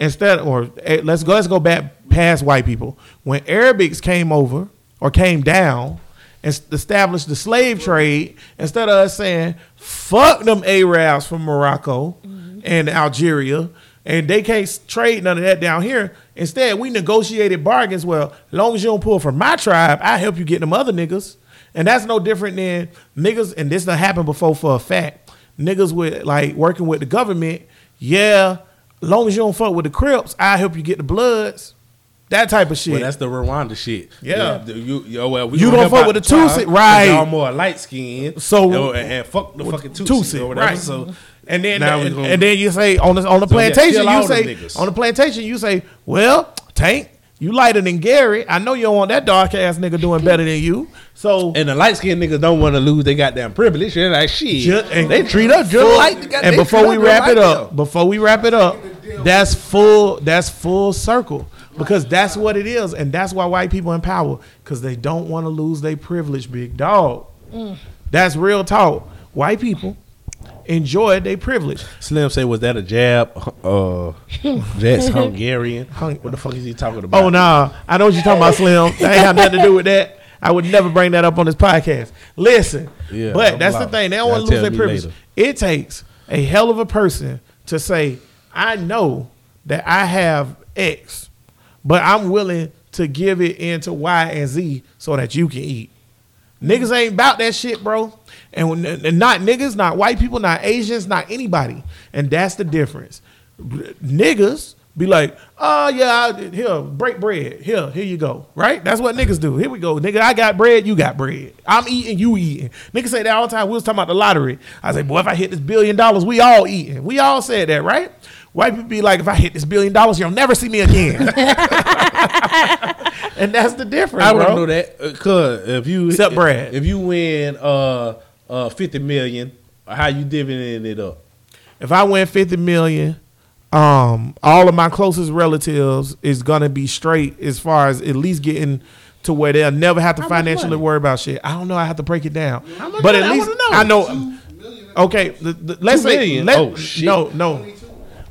instead or eh, let's go let's go back past white people. When Arabics came over or came down and established the slave trade, instead of us saying fuck them Arabs from Morocco and Algeria. And they can't trade none of that down here. Instead, we negotiated bargains. Well, long as you don't pull from my tribe, I help you get them other niggas. And that's no different than niggas. And this done happened before for a fact. Niggas with like working with the government. Yeah, long as you don't fuck with the Crips, I help you get the Bloods. That type of shit. Well, that's the Rwanda shit. Yeah. The- you, you, oh, well, we You don't fuck with the 'cause right. Y'all more light skinned. So- and, and fuck the fucking Tutsi, or whatever. right? So mm-hmm. and then now and, gonna- and then you say on the on the So, plantation kill you say niggas. on the plantation you say well Tank you lighter than Gary I know you don't want that dark ass nigga doing better than you so and the light skinned niggas don't want to lose they goddamn privilege. They're like shit. Ju- and- they treat us just like the goddamn- and before we wrap it up them. before we wrap it up that's full that's full circle because that's what it is and that's why white people in power because they don't want to lose their privilege big dog mm. that's real talk white people enjoy their privilege Slim say, was that a jab? Uh, that's Hungarian. Hung- what the fuck is he talking about? Oh nah, I know what you're talking about, Slim. That ain't have nothing to do with that. I would never bring that up on this podcast. Listen, Yeah, but I'm that's the thing. They don't want to lose their privilege. later. It takes a hell of a person to say, "I know that I have X, but I'm willing to give it into Y and Z so that you can eat." Niggas ain't about that shit, bro. And, when, and not niggas, not white people, not Asians, not anybody. And that's the difference. Niggas be like, oh yeah, I- here, break bread. Here, here you go. Right? That's what niggas do. Here we go. Nigga, I got bread, you got bread. I'm eating, you eating. Niggas say that all the time. We was talking about the lottery. I say, boy, if I hit this billion dollars, we all eating. We all said that, right? White people be like, if I hit this billion dollars, you'll never see me again. and that's the difference, I bro. don't know that. Uh, Cause if you Except Brad. if you win uh uh fifty million, how you dividend it up? if I win 50 million, um, all of my closest relatives is gonna be straight as far as at least getting to where they'll never have to How financially money? worry about shit. I don't know. I have to break it down. much But at I least wanna I know. know. Okay, the, the, let's Two say million? let- Oh, shit. no no.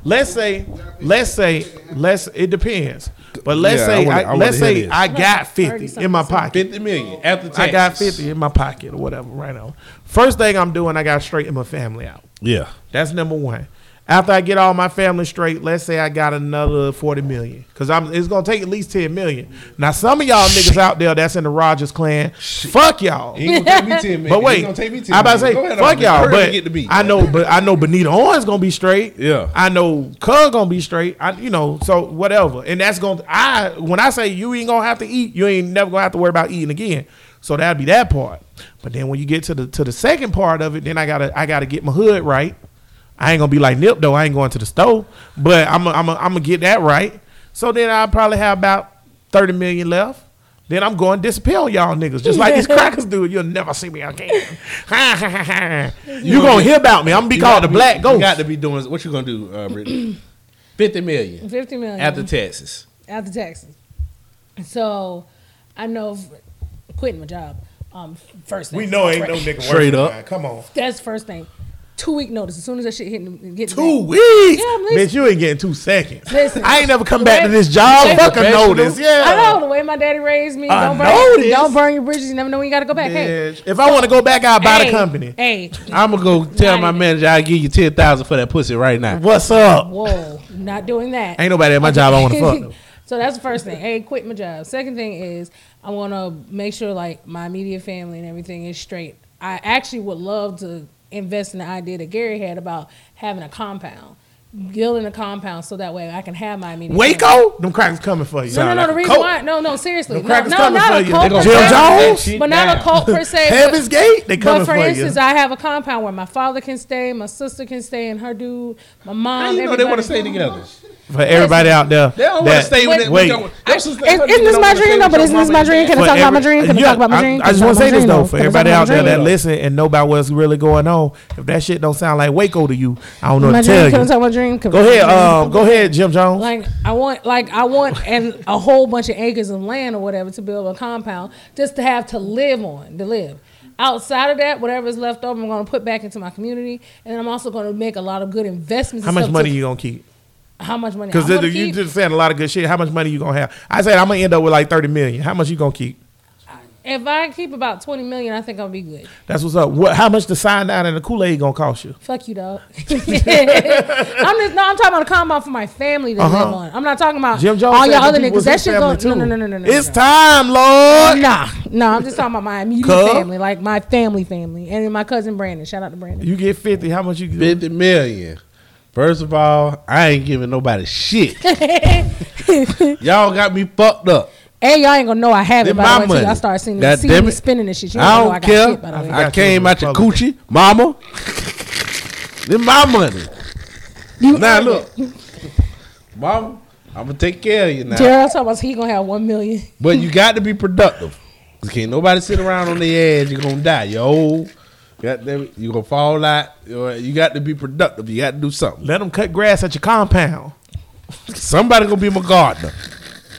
Let's say let's say let's it depends. But let's Yeah, say I wanna- I, I let's say. I got 50 30 in my pocket. Fifty million after taxes. I got 50 in my pocket or whatever right now. First thing I'm doing, I got to straighten my family out. Yeah. That's number one. After I get all my family straight, let's say I got another 40 million. Cause I'm it's gonna take at least 10 million. Now some of y'all niggas out there that's in the Rogers clan, fuck y'all. Ain't gonna take me ten million. But wait, he gonna take me 10 I about to say, ahead fuck y'all. But get the beat. I know, but I know Benita Owens gonna be straight. Yeah. I know Cuz gonna be straight. I, you know, so whatever. And that's gonna. I when I say you ain't gonna have to eat, you ain't never gonna have to worry about eating again. So that'd be that part. But then when you get to the to the second part of it, then I gotta I gotta get my hood right. I ain't gonna be like Nip though. I ain't going to the store, but I'm i I'm i I'm gonna get that right. So then I'll probably have about thirty million left. Then I'm going to disappear on y'all niggas, just like these crackers do. You'll never see me again. you gonna hear about me? I'm gonna be You called the be- Black ghost. You got to be doing what you gonna do, uh, Brittany? Fifty million 50 million after taxes. after taxes. So I know quitting my job. Um, first thing. We know ain't no nigga Straight up. Come on. That's first thing. Two week notice. As soon as that shit hit, get Two weeks, Yeah, bitch. You ain't getting two seconds. Listen. I ain't never come back to this job. Right. Fuck a notice. Yeah. I know the way my daddy raised me. A Don't burn, notice? don't burn your bridges. You never know when you got to go back. Hey, Bitch. If I want to go back, I'll buy hey, the company. Hey, I'm gonna go tell my manager I give you ten thousand for that pussy right now. What's up? whoa, not doing that. Ain't nobody at my job I want to fuck. though. so that's the first thing. Hey, quit my job. Second thing is I want to make sure like my immediate family and everything is straight. I actually would love to invest in the idea that Gary had about having a compound, building a compound, so that way I can have my immediate family. Waco, them crackers coming for you. No, no, no. like The reason cult. why? No, no. Seriously, Them no, crackers no, coming not for a you. cult They per gonna Jim se, Jones? but not a cult per se. Heaven's Gate, they coming for you. But for for instance, you. I have a compound where my father can stay, my sister can stay, and her dude, my mom. How you know they want to stay together? For everybody out there, They don't want to that- stay with Wait, that. wait. with I- your sister- Isn't this my dream? No, with but isn't this my dream? Can I For talk about my every- dream? Can I Yeah, talk about my I- dream? I, Can just talk want to about say my this dream? though, Can for I talk everybody about my out there dream, that listen and know about what's really going on. If that shit don't sound like Waco to you, I don't know My what to dream. tell Can I you. talk about my dream? Can Go talk ahead, about my dream? um, go ahead, Jim Jones. Like I want, like I want, and a whole bunch of acres of land or whatever to build a compound just to have to live on, to live. Outside of that, whatever is left over, I'm going to put back into my community, and I'm also going to make a lot of good investments. How much stuff money to- you gonna keep? How much money? Because you keep? just saying a lot of good shit. How much money you gonna have? I said I'm gonna end up with like thirty million. How much you gonna keep? if I keep about 20 million, I think I'll be good. That's what's up. What? How much the sign down and the Kool Aid gonna cost you? Fuck you, dog. I'm just no. I'm talking about a compound for my family to Uh-huh. live on. I'm not talking about Jim Jones. all said y'all other niggas. That shit family, go. No, too. no, no, no, no, no. It's no. time, Lord. Nah, no. I'm just talking about my immediate Cuz? family, like my family, family, and then my cousin Brandon. Shout out to Brandon. You get fifty. How much you get? Fifty million. First of all, I ain't giving nobody shit. Y'all got me fucked up. And y'all ain't gonna know I have it Then by my the way. Until money. y'all start seeing, God seeing me it. spinning this shit. You I don't know don't I got care. shit, by the way. forgot I you came was out your Republican. coochie, mama. Then my money. You Now earned look, mama, I'm gonna take care of you now. Gerald talking about he gonna have one million. But you got to be productive. 'Cause Can't nobody sit around on their ass. You're gonna die. You're old. Got them, you gonna fall out. You you got to be productive. You got to do something. Let them cut grass at your compound. Somebody gonna be my gardener.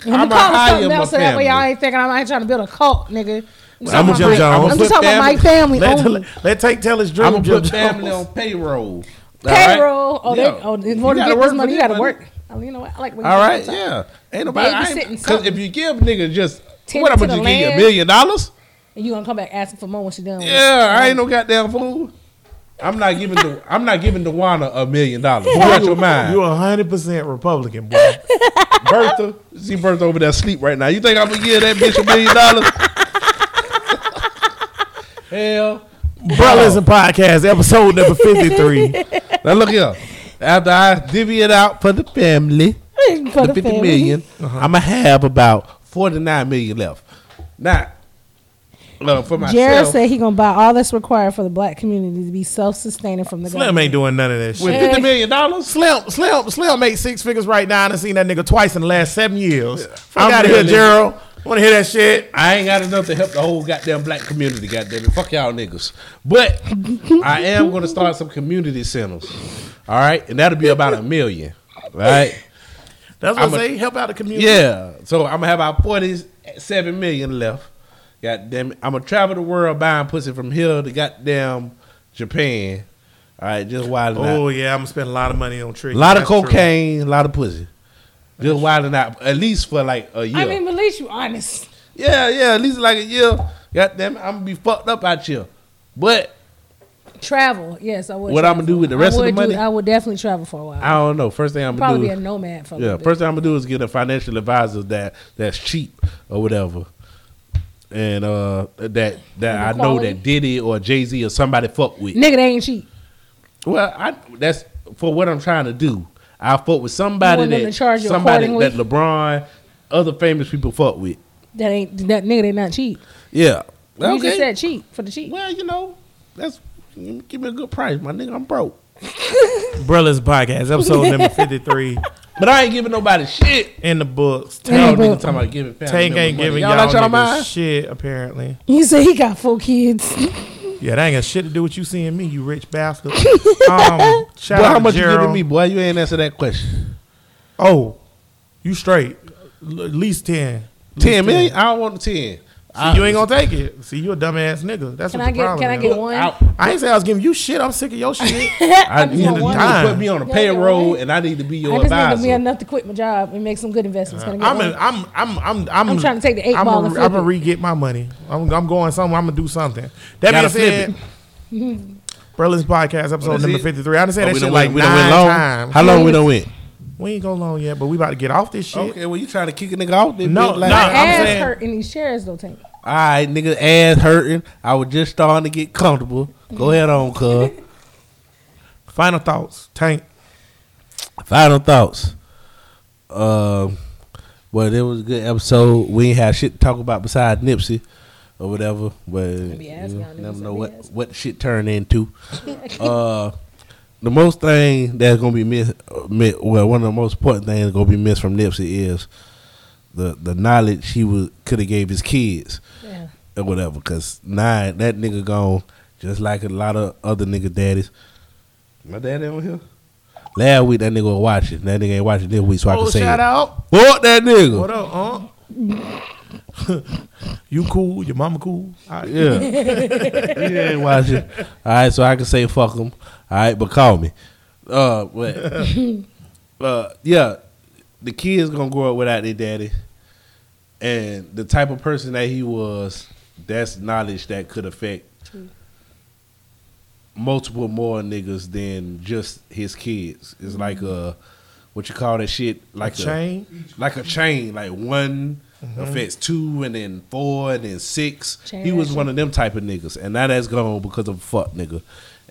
I'm I'ma call hire something my else so that way y'all ain't thinking I'm ain't trying to build a cult, nigga. I'm, I'm talking Jim about- Jones. I'm just talking about my family Let, only. let, let take tell his dream. I'm gonna Jim put family on payroll. All right? Payroll. Oh, they, Yeah. oh, in You order to get work this for money, you gotta money. work. I mean, you know what? I like when you All do right, that. yeah. Ain't nobody. I Babysitting Cause if you give niggas just Tend what I'm to gonna just give you a land. million dollars? And you gonna come back asking for more when she done. with. Yeah, I ain't no goddamn fool. I'm not giving the I'm not giving Dewana a million dollars. You got your mind. You hundred percent Republican, boy. Bertha, see Bertha over there asleep right now. You think I'm gonna give that bitch a million dollars? Hell, Brothers and podcast episode number fifty three. now look here. After I divvy it out for the family, For the the 50 family. million, uh-huh. I'ma have about 49 million left. Now, uh, for myself, Jared said he gonna buy all that's required for the black community to be self-sustaining from the Slim government. ain't doing none of that shit. with shit. 50 million dollars, Slim, Slim, Slim made six figures right now. and I seen that nigga twice in the last seven years. Fuck I'm out of here, really- Gerald. Want to hear that shit? I ain't got enough to help the whole goddamn black community. Goddamn it, fuck y'all niggas. But I am gonna start some community centers. All right, and that'll be about a million. Right? That's what I'm I a- say. Help out the community. Yeah. So I'm gonna have about 47 million left. God damn it. I'm gonna travel the world buying pussy from here to goddamn Japan. All right, just wild Oh out. yeah, I'm gonna spend a lot of money on tricks. A lot of That's true. cocaine, a lot of pussy. Just wilding out at least for like a year. I mean, at least you honest. yeah, yeah, at least like a year. God damn I'm gonna be fucked up out here. But Travel, yes, I would. What I'ma do with the rest of the would do- money? I would definitely travel for a while. I don't know. First thing I'm gonna Probably do be a nomad for a Yeah, bit. first thing I'm gonna do is get a financial advisor that that's cheap or whatever, and uh that that I know that Diddy or Jay Z or somebody fuck with. Nigga, they ain't cheap. Well, I that's for what I'm trying to do. I fuck with somebody You want them that somebody that LeBron, other famous people fuck with. That ain't that nigga. They not cheap. Yeah. You just said cheap for the cheap. well, you know, that's give me a good price, my nigga. I'm broke, Brothers Podcast, episode number 53 but I ain't giving nobody shit. in the books. In Y'all niggas book. talking about giving family Tank members ain't money. giving y'all y'all, not y'all niggas mind? shit, apparently. You say he got four kids. Yeah, that ain't got shit to do with you seeing me, you rich bastard. um, shout Boy, out how to much you giving me, boy? You ain't answer that question. Oh, you straight. L- at least 10. At least Ten million? I don't want the ten. See, you ain't gonna take it. See, you a dumbass nigga. That's Can what I the get? problem Can I get one? I, I ain't say I was giving you shit. I'm sick of your shit. I, just you want need one. to Time. put me on a Can I get payroll, one? and I need to be your I just need to be enough to quit my job and make some good investments. Can I get I'm, one? a, I'm, I'm, I'm, I'm, I'm trying to take the eight I'm ball a, and flip I'm gonna it. re-get my money. I'm, I'm going somewhere. I'm gonna do something. That Gotta being said, Berlin's podcast episode that's number it? 53. I done said Oh, that we shit done like we done went nine long? times. How long we done went? We ain't go long yet, but we about to get off this shit. Okay, well you trying to kick a nigga off? This No, bitch like, no. my I'm ass saying- hurt in these chairs though, Tank. All right, nigga, ass hurting. I was just starting to get comfortable. Go ahead on, cuz. Final thoughts, Tank. Final thoughts. Um, well, it was a good episode. We ain't have shit to talk about besides Nipsey or whatever. But be you know, never know what what the shit turned into. uh, the most thing that's gonna be missed. uh, Well, one of the most important things that's gonna be missed from Nipsey is the the knowledge he was could have gave his kids Yeah. or whatever. Cause nah, that nigga gone just like a lot of other nigga daddies. My daddy on here. Last week that nigga was watching. That nigga ain't watching this week, so I Oh, can say shout it. out. Fuck that nigga. What up, huh? you cool? Your mama cool? All right. Yeah. he ain't watching. All right, so I can say fuck him. All right, but call me. Uh, but uh, yeah, the kids gonna grow up without their daddy, and the type of person that he was, that's knowledge that could affect multiple more niggas than just his kids. It's like a what you call that shit? Like a chain. like a chain, like one affects two, and then four, and then six. Chain he was one of them type of niggas, and now that's gone because of fuck nigga,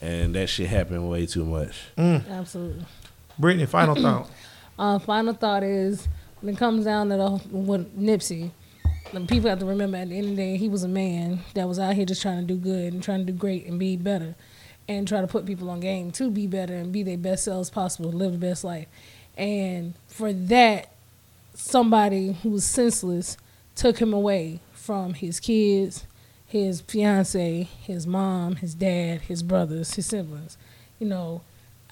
and that shit happened way too much. Absolutely. Brittany, final thought. Uh, final thought is when it comes down to the with Nipsey, the people have to remember at the end of the day he was a man that was out here just trying to do good and trying to do great and be better, and try to put people on game to be better and be their best selves possible, live the best life, and for that, somebody who was senseless took him away from his kids, his fiance, his mom, his dad, his brothers, his siblings. You know,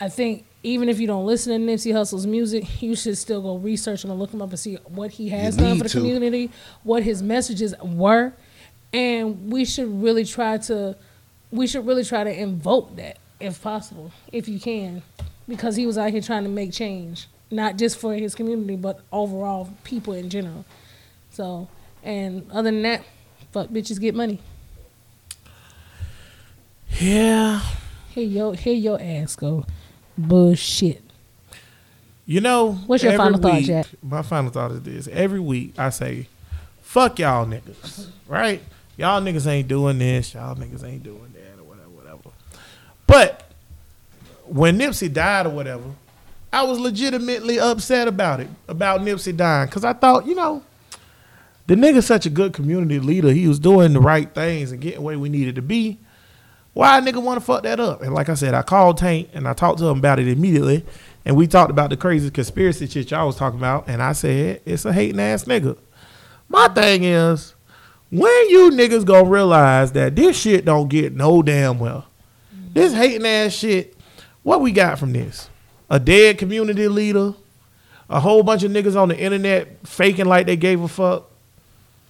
I think even if you don't listen to Nipsey Hussle's music, you should still go research him and look him up and see what he has You done for the to. community, what his messages were, and we should really try to, we should really try to invoke that if possible, if you can, because he was out here trying to make change, not just for his community, but overall people in general. So, and other than that, fuck bitches get money. Yeah. Here your here your ass go, bullshit. You know, What's your final thought, week- Jack? My final thought is this: every week I say, "Fuck y'all niggas," right? Y'all niggas ain't doing this. Y'all niggas ain't doing that, or whatever, whatever. But when Nipsey died or whatever, I was legitimately upset about it, about Nipsey dying, because I thought, you know, the nigga's such a good community leader. He was doing the right things and getting where we needed to be. Why a nigga want to fuck that up? And like I said, I called Tank and I talked to him about it immediately. And we talked about the crazy conspiracy shit y'all was talking about. And I said, it's a hating ass nigga. My thing is, when you niggas gonna realize that this shit don't get no damn well. This hating ass shit, what we got from this? A dead community leader, a whole bunch of niggas on the internet faking like they gave a fuck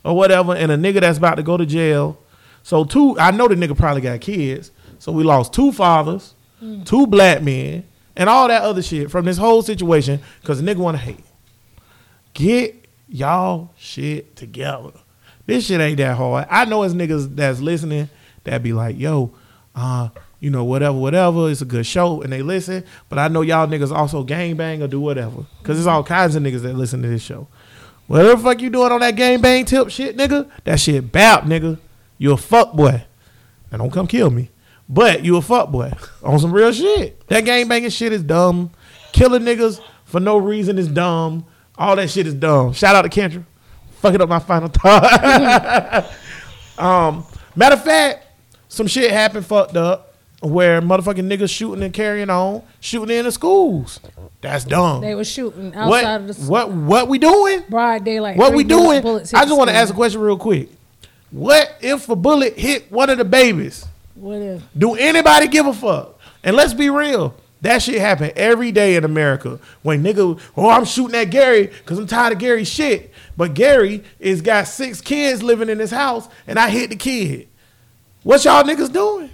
or whatever, and a nigga that's about to go to jail. So two, I know the nigga probably got kids. So we lost two fathers, two black men, and all that other shit from this whole situation because the nigga want to hate. Get y'all shit together. This shit ain't that hard. I know it's niggas that's listening that be like, yo, uh, you know, whatever, whatever. It's a good show and they listen. But I know y'all niggas also gang bang or do whatever. Cause there's all kinds of niggas that listen to this show. Whatever the fuck you doing on that gang bang tip shit, nigga, that shit bap, nigga. You a fuck boy. Now don't come kill me. But you a fuck boy on some real shit. That gang banging shit is dumb. Killing niggas for no reason is dumb. All that shit is dumb. Shout out to Kendra. Fucking up my final thought. um, matter of fact, some shit happened fucked up where motherfucking niggas shooting and carrying on, shooting in the schools. That's dumb. They were shooting what, outside of the what what we doing? broad daylight. What we doing? I just want to ask a question real quick. What if a bullet hit one of the babies? What if? Do anybody give a fuck? And let's be real. That shit happen every day in America. When nigga, oh, I'm shooting at Gary because I'm tired of Gary's shit. But Gary is got six kids living in his house, and I hit the kid. What y'all niggas doing?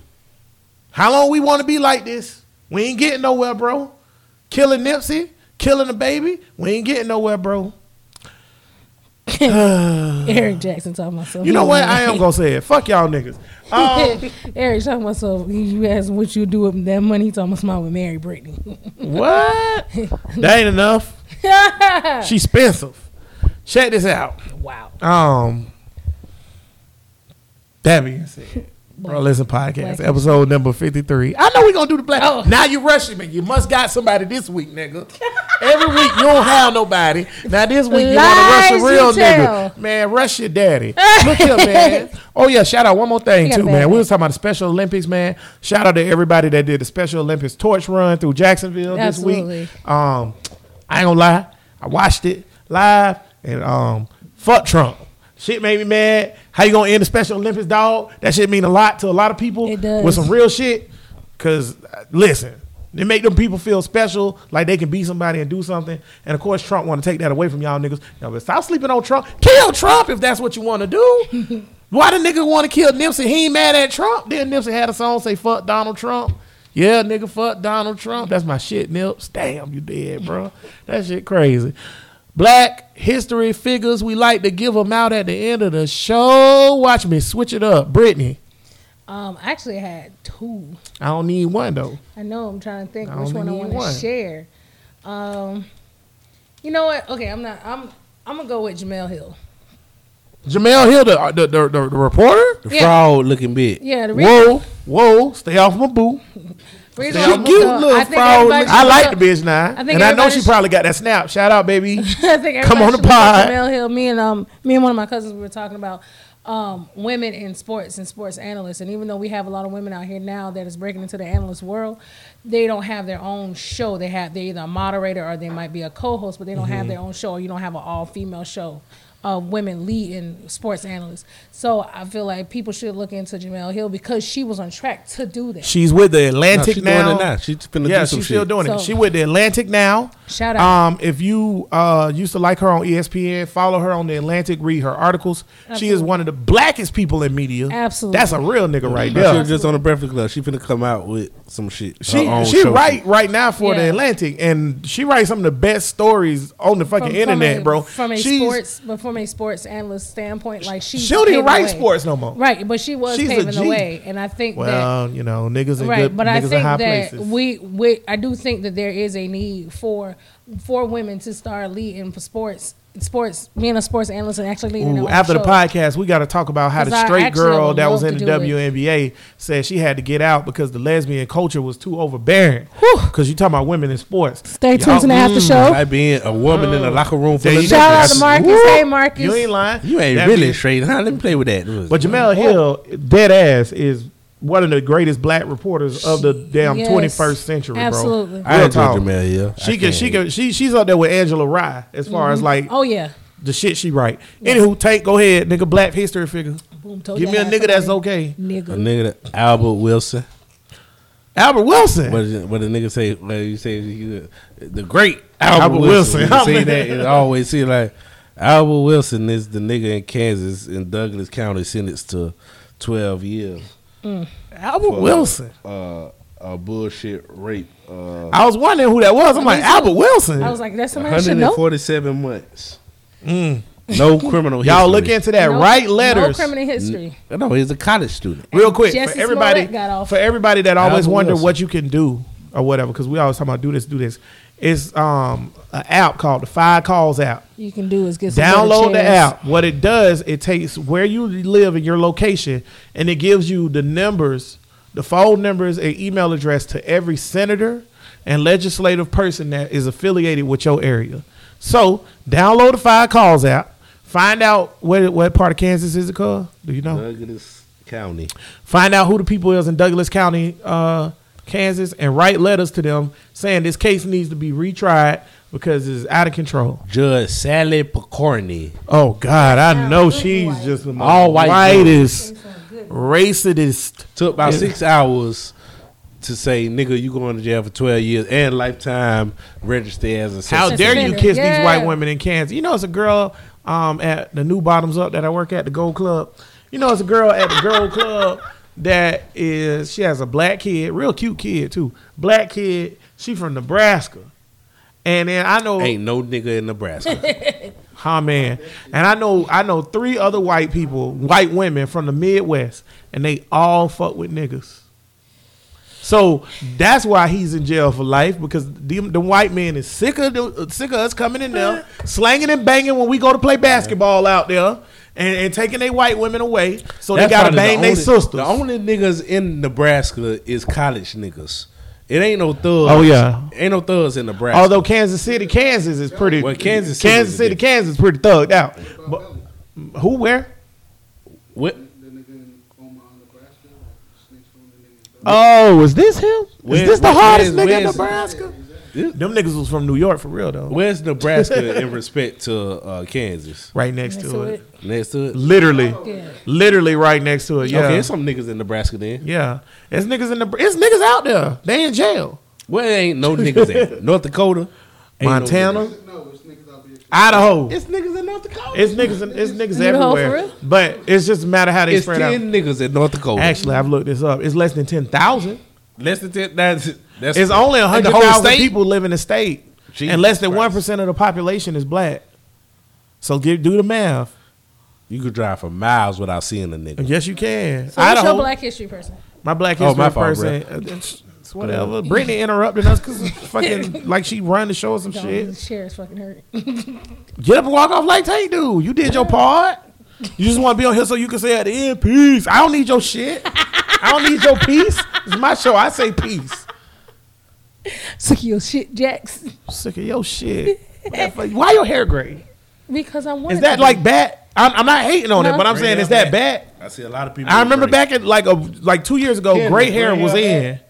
How long we want to be like this? We ain't getting nowhere, bro. Killing Nipsey, killing a baby, we ain't getting nowhere, bro. Eric Jackson talking about something. You know what? I am gonna say it. Fuck y'all niggas. Um, Eric talking about so you asked what you do with that money. He talking about smile with Mary Brittany. what? that ain't enough. She's expensive. Check this out. wow. Um, that being said, bro, listen podcast Black- episode number fifty three. I know we're gonna do the black. Oh. Now you rushing me. You must got somebody this week, nigga. Every week you don't have nobody. Now this week you want to rush a real nigga. Man, rush your daddy. Look here, man. Oh yeah, shout out one more thing too, man. We was talking about the Special Olympics, man. Shout out to everybody that did the Special Olympics torch run through Jacksonville this Absolutely. week. Um, I ain't gonna lie, I watched it live and um, fuck Trump. Shit made me mad. How you gonna end the Special Olympics, dog? That shit mean a lot to a lot of people. It does. With some real shit. Cause uh, listen, they make them people feel special, like they can be somebody and do something. And of course, Trump want to take that away from y'all niggas. Y'all better stop sleeping on Trump. Kill Trump if that's what you want to do. Why the nigga want to kill Nipsey? He ain't mad at Trump. Then Nipsey had a song say "fuck Donald Trump." Yeah, nigga, fuck Donald Trump. That's my shit, Nips. Damn, you dead, bro. That shit crazy. Black history figures, we like to give them out at the end of the show. Watch me switch it up. Brittany, Um, I actually had two. I don't need one though. I know. I'm trying to think I which one I need want to share. Um, you know what? Okay, I'm not. I'm. I'm gonna go with Jemele Hill. Jemele Hill, the, the, the, the, the reporter? The Yeah. fraud looking bit. Yeah, the reason, Whoa, whoa, stay off my boo. She cute little I think everybody I should like look the bitch now. I think and I know everybody she should- probably got that snap. Shout out, baby. I think Come on the should look at pod. Jemele Hill. Me and um, me and one of my cousins we were talking about um, women in sports and sports analysts. And even though we have a lot of women out here now that is breaking into the analyst world, they don't have their own show. They have they either a moderator or they might be a co-host, but they don't Mm-hmm. have their own show. Or you don't have an all female show. Of women leading sports analysts, so I feel like people should look into Jemele Hill because she was on track to do that. She's with the No, Atlantic she now. doing it now. She's yeah, do some she's still shit. doing it. So- She with the Atlantic now. Shout out. Um, if you uh used to like her on ESPN, follow her on the Atlantic, read her articles. She is one of the blackest people in media. Absolutely. That's a real nigga right But She there. was just on the Breakfast Club. She finna come out with some shit. She she show. write right now for the Atlantic, and she writes some of the best stories on the fucking From- internet, from a, bro. From a She's- sports, but from a sports analyst standpoint, like she She don't even write way. sports no more. right? But she was She's paving the way, and I think that Well, you know, niggas in right. good but niggas I in think high that places. we, we, I do think that there is a need for for women to start leading for sports, sports, being a sports analyst and actually leading. their Ooh, own after the podcast, we got to talk about how the straight girl that was in the do it. WNBA said she had to get out because the lesbian culture was too overbearing. Because you talking about women in sports. Stay tuned to the after mm. show. Like being a woman in a mm. locker room full There of you Shout out to Marcus. Woo! Hey, Marcus. You ain't lying. You ain't That really means- straight. Huh? Let me play with that. But Jemele Hill, dead ass, is one of the greatest black reporters of the damn Yes. 21st century, bro. Absolutely. I Real enjoy talk. Jemele Hill. She I can, she can't- can, she, she's up there with Angela Rye as far as mm-hmm. like Oh yeah. the shit she write. Anywho, take go ahead, nigga. Black history figure. Boom, told Give me a nigga that's somebody. okay. A Nigga. nigga, that, Albert Wilson. Albert Wilson. What, is what the nigga say? What you say? he- The great Albert, Albert Wilson. Wilson. You say that and I always see like Albert Wilson is the nigga in Kansas in Douglas County sentenced to twelve years. Albert for, Wilson. Uh, a bullshit rape. Uh, I was wondering who that was. I'm like Me. Albert Wilson. I was like, that's somebody I should know. 147 months. No criminal history. Y'all look into that. No- Write No criminal history. No, he's a college student. real quick Jesse for everybody got off. for everybody that always Alvin wonder Wilson. what you can do or whatever because we always talk about do this do this it's um an app called the five calls app. You can do is get some download the app. What it does it takes where you live and your location and it gives you the numbers the phone numbers and email address to every senator and legislative person that is affiliated with your area. So download the five calls app. Find out what what part of kansas is it called? Do you know? Douglas County. find out who the people is in Douglas County, uh, Kansas, and write letters to them saying this case needs to be retried because it's out of control. Judge Sally Pokorny. Oh God, I know she's just the All white whitest, racist. Took about Yeah. six hours to say, nigga, you going to jail for 12 years and lifetime register as a sex How dare you kiss yeah. these white women in Kansas? You know, it's a girl um, at the New Bottoms Up that I work at, the Gold Club. You know, it's a girl at the Gold Club that is, she has a black kid, real cute kid too. Black kid. She from Nebraska. And then I know Ain't no nigga in Nebraska. Huh man. And I know I know three other white people, white women from the Midwest, and they all fuck with niggas. So that's why he's in jail for life because the, the white man is sick of the, sick of us coming in there, slanging and banging when we go to play basketball out there, and, and taking their white women away. So That's they gotta probably the bang their only- sisters. The only niggas in Nebraska is college niggas. It ain't no thugs. Oh, yeah. Ain't no thugs in Nebraska. Although Kansas City, Kansas is pretty. Well, Kansas City Kansas is City. Kansas is pretty thugged out. But who where? what, The nigga in Omaha, Nebraska, snakes on the niggas. Oh, is this him? Where- is this the where- hardest where's- nigga in where's- Nebraska? Them niggas was from New York for real though. where's Nebraska in respect to uh, Kansas? Right next, Next to, to it. it. Next to it? Literally, Yeah. literally right next to it. Yeah, Okay, there's some niggas in Nebraska then. yeah. It's niggas in the. It's niggas out there. They in jail. Where ain't no niggas at? North Dakota? Ain't no Montana, niggas. No, out there. Idaho. It's, It's niggas in North Dakota. It's niggas. in- It's niggas Idaho, everywhere. But it's just a matter how they spread out It's spread 10 out. niggas in North Dakota. Actually, I've looked this up. It's less than ten thousand. less than 10. That's, that's It's only in the hundred whole thousand state? people live in the state, Jesus and less than one percent of the population is black. So give do the math. You could drive for miles without seeing a nigga. Yes, you can. So what's Idaho. your black history person? My black Oh, history my fault, person. uh, It's, it's whatever. Brittany interrupted us because fucking like she run the show or some Don't, shit. The chair is fucking hurt. Get up and walk off like Tate do. You did your part. You just want to be on here so you can say at the end peace. I don't need your shit. I don't need your peace. It's my show. I say peace. Sick of your shit, Jax. Sick of your shit. What that fuck- Why your hair gray? Because I want. Is that like bad? I'm, I'm not hating on it, but I'm saying is that bad? I see a lot of people. I with remember gray. back at like a like two years ago, Yeah, gray the hair gray was hair in.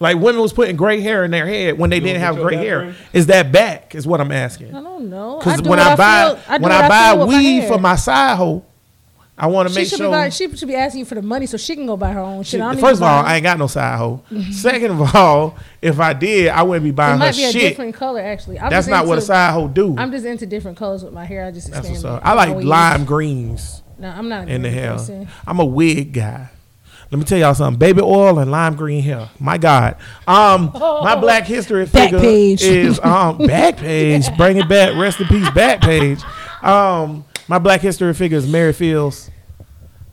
Like women was putting gray hair in their head when they didn't put have your gray back hair. gray? Is that back? Is what I'm asking. I don't know. Because do when what I buy feel- I do when what I buy feel with my weed hair. for my side hoe, I want to make should sure. be she should be asking you for the money so she can go buy her own shit. She- first of all, I ain't got no side hoe. Second of all, if I did, I wouldn't be it buying her might be a shit. different color actually. I'm That's not what a side hoe do. I'm just into different colors with my hair. I just That's what's up. I like Always. lime greens No, I'm not in the person. I'm a wig guy. Let me tell y'all something. Baby oil and lime green hair. My God. Um, my Black History figure is um back page. Bring it back. Rest in peace. Back page. Um, my Black History figure is Mary Fields,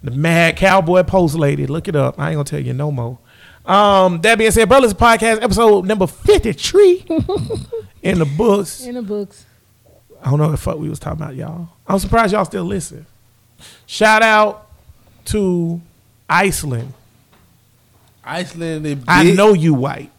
the Mad Cowboy Post Lady. Look it up. I ain't gonna tell you no more. Um, that being said, Brothers Podcast episode number fifty three in the books. In the books. I don't know what the fuck we was talking about, y'all. I'm surprised y'all still listen. Shout out to Iceland. Iceland is big. I know you white.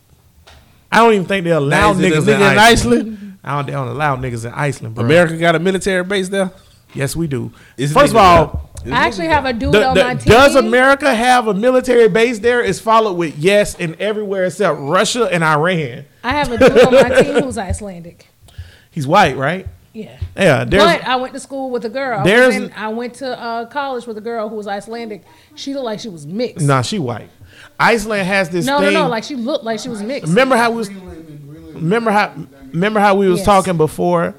I don't even think they allow Now, is it a niggas nigga in in Iceland. I don't, they don't allow niggas in Iceland, bro. America got a military base there. Yes, we do. Is First of all. I actually have a dude the- on the- my team. does America have a military base there? Is followed with yes and everywhere except Russia and Iran. I have a dude on my team who's Icelandic. He's white, right? Yeah. Yeah. There's, But I went to school with a girl. I, There's- in- I went to uh, college with a girl who was Icelandic. She looked like she was mixed. nah, she white. Iceland has this no, no, no. Like she looked like she was mixed. remember how we was remember how remember how we was Yes. talking before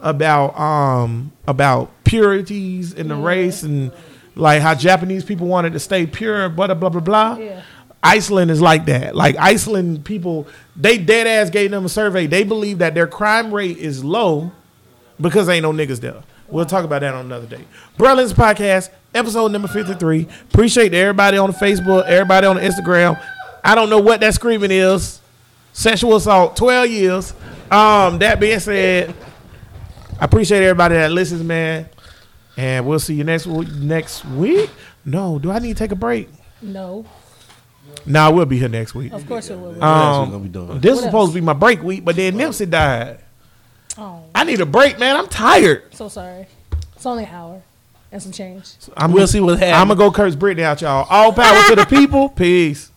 about um about purities in the race and like how Japanese people wanted to stay pure, blah blah blah blah blah. Yeah. Iceland is like that. Like Iceland people, they dead ass gave them a survey. They believe that their crime rate is low because ain't no niggas there. We'll talk about that on another day. Berlin's podcast, episode number 53. Appreciate everybody on the Facebook, everybody on the Instagram. I don't know what that screaming is. Sexual assault, 12 years. Um, that being said, I appreciate everybody that listens, man. And we'll see you next week. Next week? No, do I need to take a break? No, Nah, we'll be here next week. of course it will. Next week gonna Um, be done. this was supposed to be my break week, but then Nipsey died. oh, I need a break, man. I'm tired. so sorry. It's only an hour and some change. I'm We'll see what happens. I'm gonna go curse Brittany out, y'all. All power to the people. Peace.